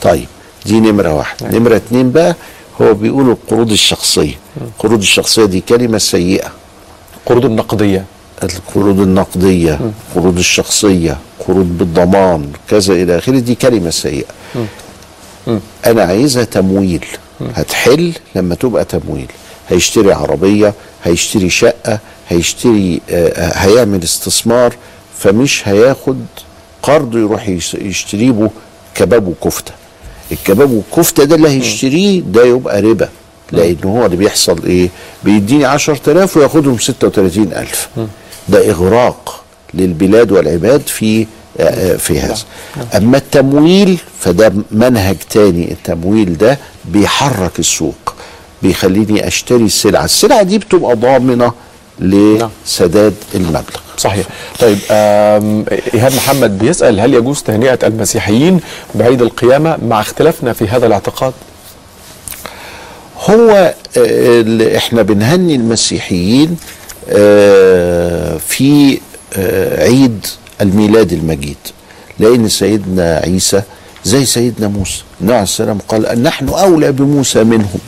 طيب دي نمرة واحد نمرة اتنين بقى هو بيقولوا القروض الشخصية. القروض الشخصية دي كلمة سيئة. القروض النقدية القروض النقدية القروض الشخصية قروض بالضمان كذا إلى آخره. دي كلمة سيئة. أنا عايزها تمويل. هتحل لما تبقى تمويل. هيشتري عربية هيشتري شقة هيشتري آه، آه، هيعمل استثمار فمش هياخد قرض يروح يش- يشتري به كباب وكفتة. الكباب والكفتة ده اللي هيشتريه ده يبقى ربا. لأن هو اللي بيحصل إيه؟ بيديني 10000 وياخدهم 36000 ده إغراق للبلاد والعباد في آه، آه، في هذا. أما التمويل فده منهج تاني التمويل ده بيحرك السوق بيخليني أشتري السلعة. السلعة دي بتبقى ضامنة لسداد المبلغ. صحيح. طيب آم، إيهاب محمد بيسأل هل يجوز تهنئة المسيحيين بعيد القيامة مع اختلافنا في هذا الاعتقاد؟ هو آه، اللي إحنا بنهني المسيحيين في آه، عيد الميلاد المجيد. لأن سيدنا عيسى زي سيدنا موسى النبي عليه السلام قال أن نحن أولى بموسى منهم.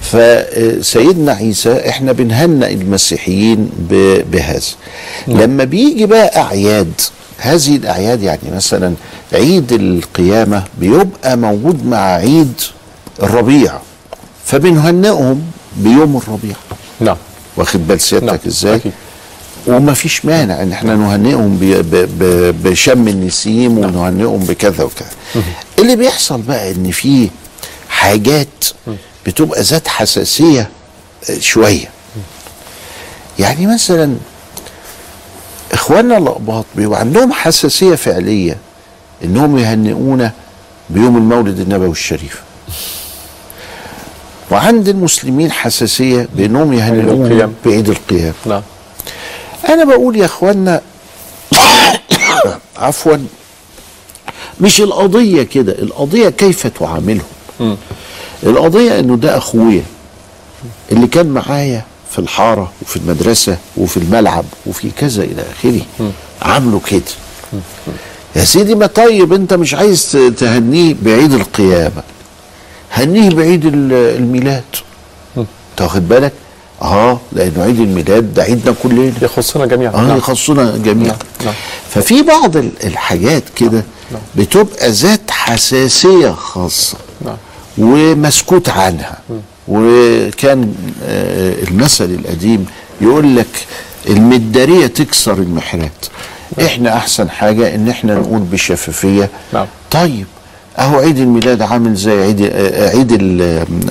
فسيدنا عيسى إحنا بنهنئ المسيحيين بهذا. لما بيجي بقى أعياد هذه الأعياد يعني مثلا عيد القيامة بيبقى موجود مع عيد الربيع فبنهنئهم بيوم الربيع. نعم. واخد بال سيادتك نعم، إزاي؟ أكيد. وما فيش مانع إن إحنا نهنئهم بشم النسيم ونهنئهم بكذا وكذا. اللي بيحصل بقى إن في حاجات بتبقى ذات حساسية آه، شوية. يعني مثلا إخواننا الاقباط بيبقى عندهم حساسية فعلية إنهم يهنئونا بيوم المولد النبوي الشريف. وعند المسلمين حساسية بانهم يهنئوهم القيام. بعيد القيام. نعم. أنا بقول يا أخوانا *coughs* عفوا مش القضية كده القضية كيف تعاملهم؟ القضية إنه ده أخويا اللي كان معايا في الحارة وفي المدرسة وفي الملعب وفي كذا إلى آخره. عامله كده. يا سيدي ما طيب أنت مش عايز تهنيه بعيد القيامة. هنيه بعيد ال- الميلاد. انت واخد بالك؟ آه لأنه عيد الميلاد ده عيدنا كلنا. يخصنا جميعا. آه نعم. يخصنا جميعا. نعم. ففي بعض ال- الحاجات كده بتبقى ذات حساسية خاصة. نعم. ومسكوت عنها. وكان آه، المثل القديم يقول لك المدارية تكسر المحرات إحنا أحسن حاجة إن إحنا نقول بشفافية. نعم. طيب أهو عيد الميلاد عامل زي عيد عيد ال-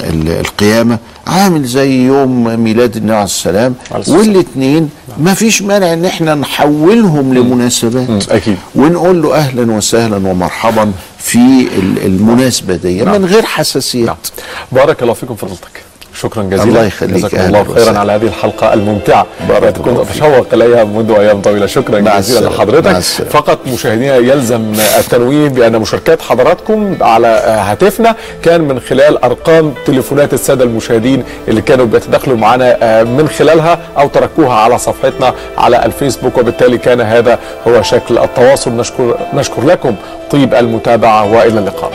ال- القيامة عامل زي يوم ميلاد النبي عليه السلام والاثنين ما فيش مانع إن إحنا نحولهم لمناسبات. أكيد. ونقول له أهلا وسهلا ومرحبا في ال- المناسبة دي نعم. من غير حساسيات. بارك الله فيكم فضلتك شكرا جزيلا. الله يخليك، جزاكم أهلا الله خيرا. على هذه الحلقة الممتعة. بارك كنت. أتشوق إليها منذ أيام طويلة. شكرا جزيلا. لحضرتك. فقط مشاهدينا يلزم التنويه بأن مشاركات حضراتكم على هاتفنا كان من خلال أرقام تليفونات السادة المشاهدين اللي كانوا بيتداخلوا معنا من خلالها أو تركوها على صفحتنا على الفيسبوك. وبالتالي كان هذا هو شكل التواصل. نشكر نشكر لكم. طيب المتابعة وإلى اللقاء.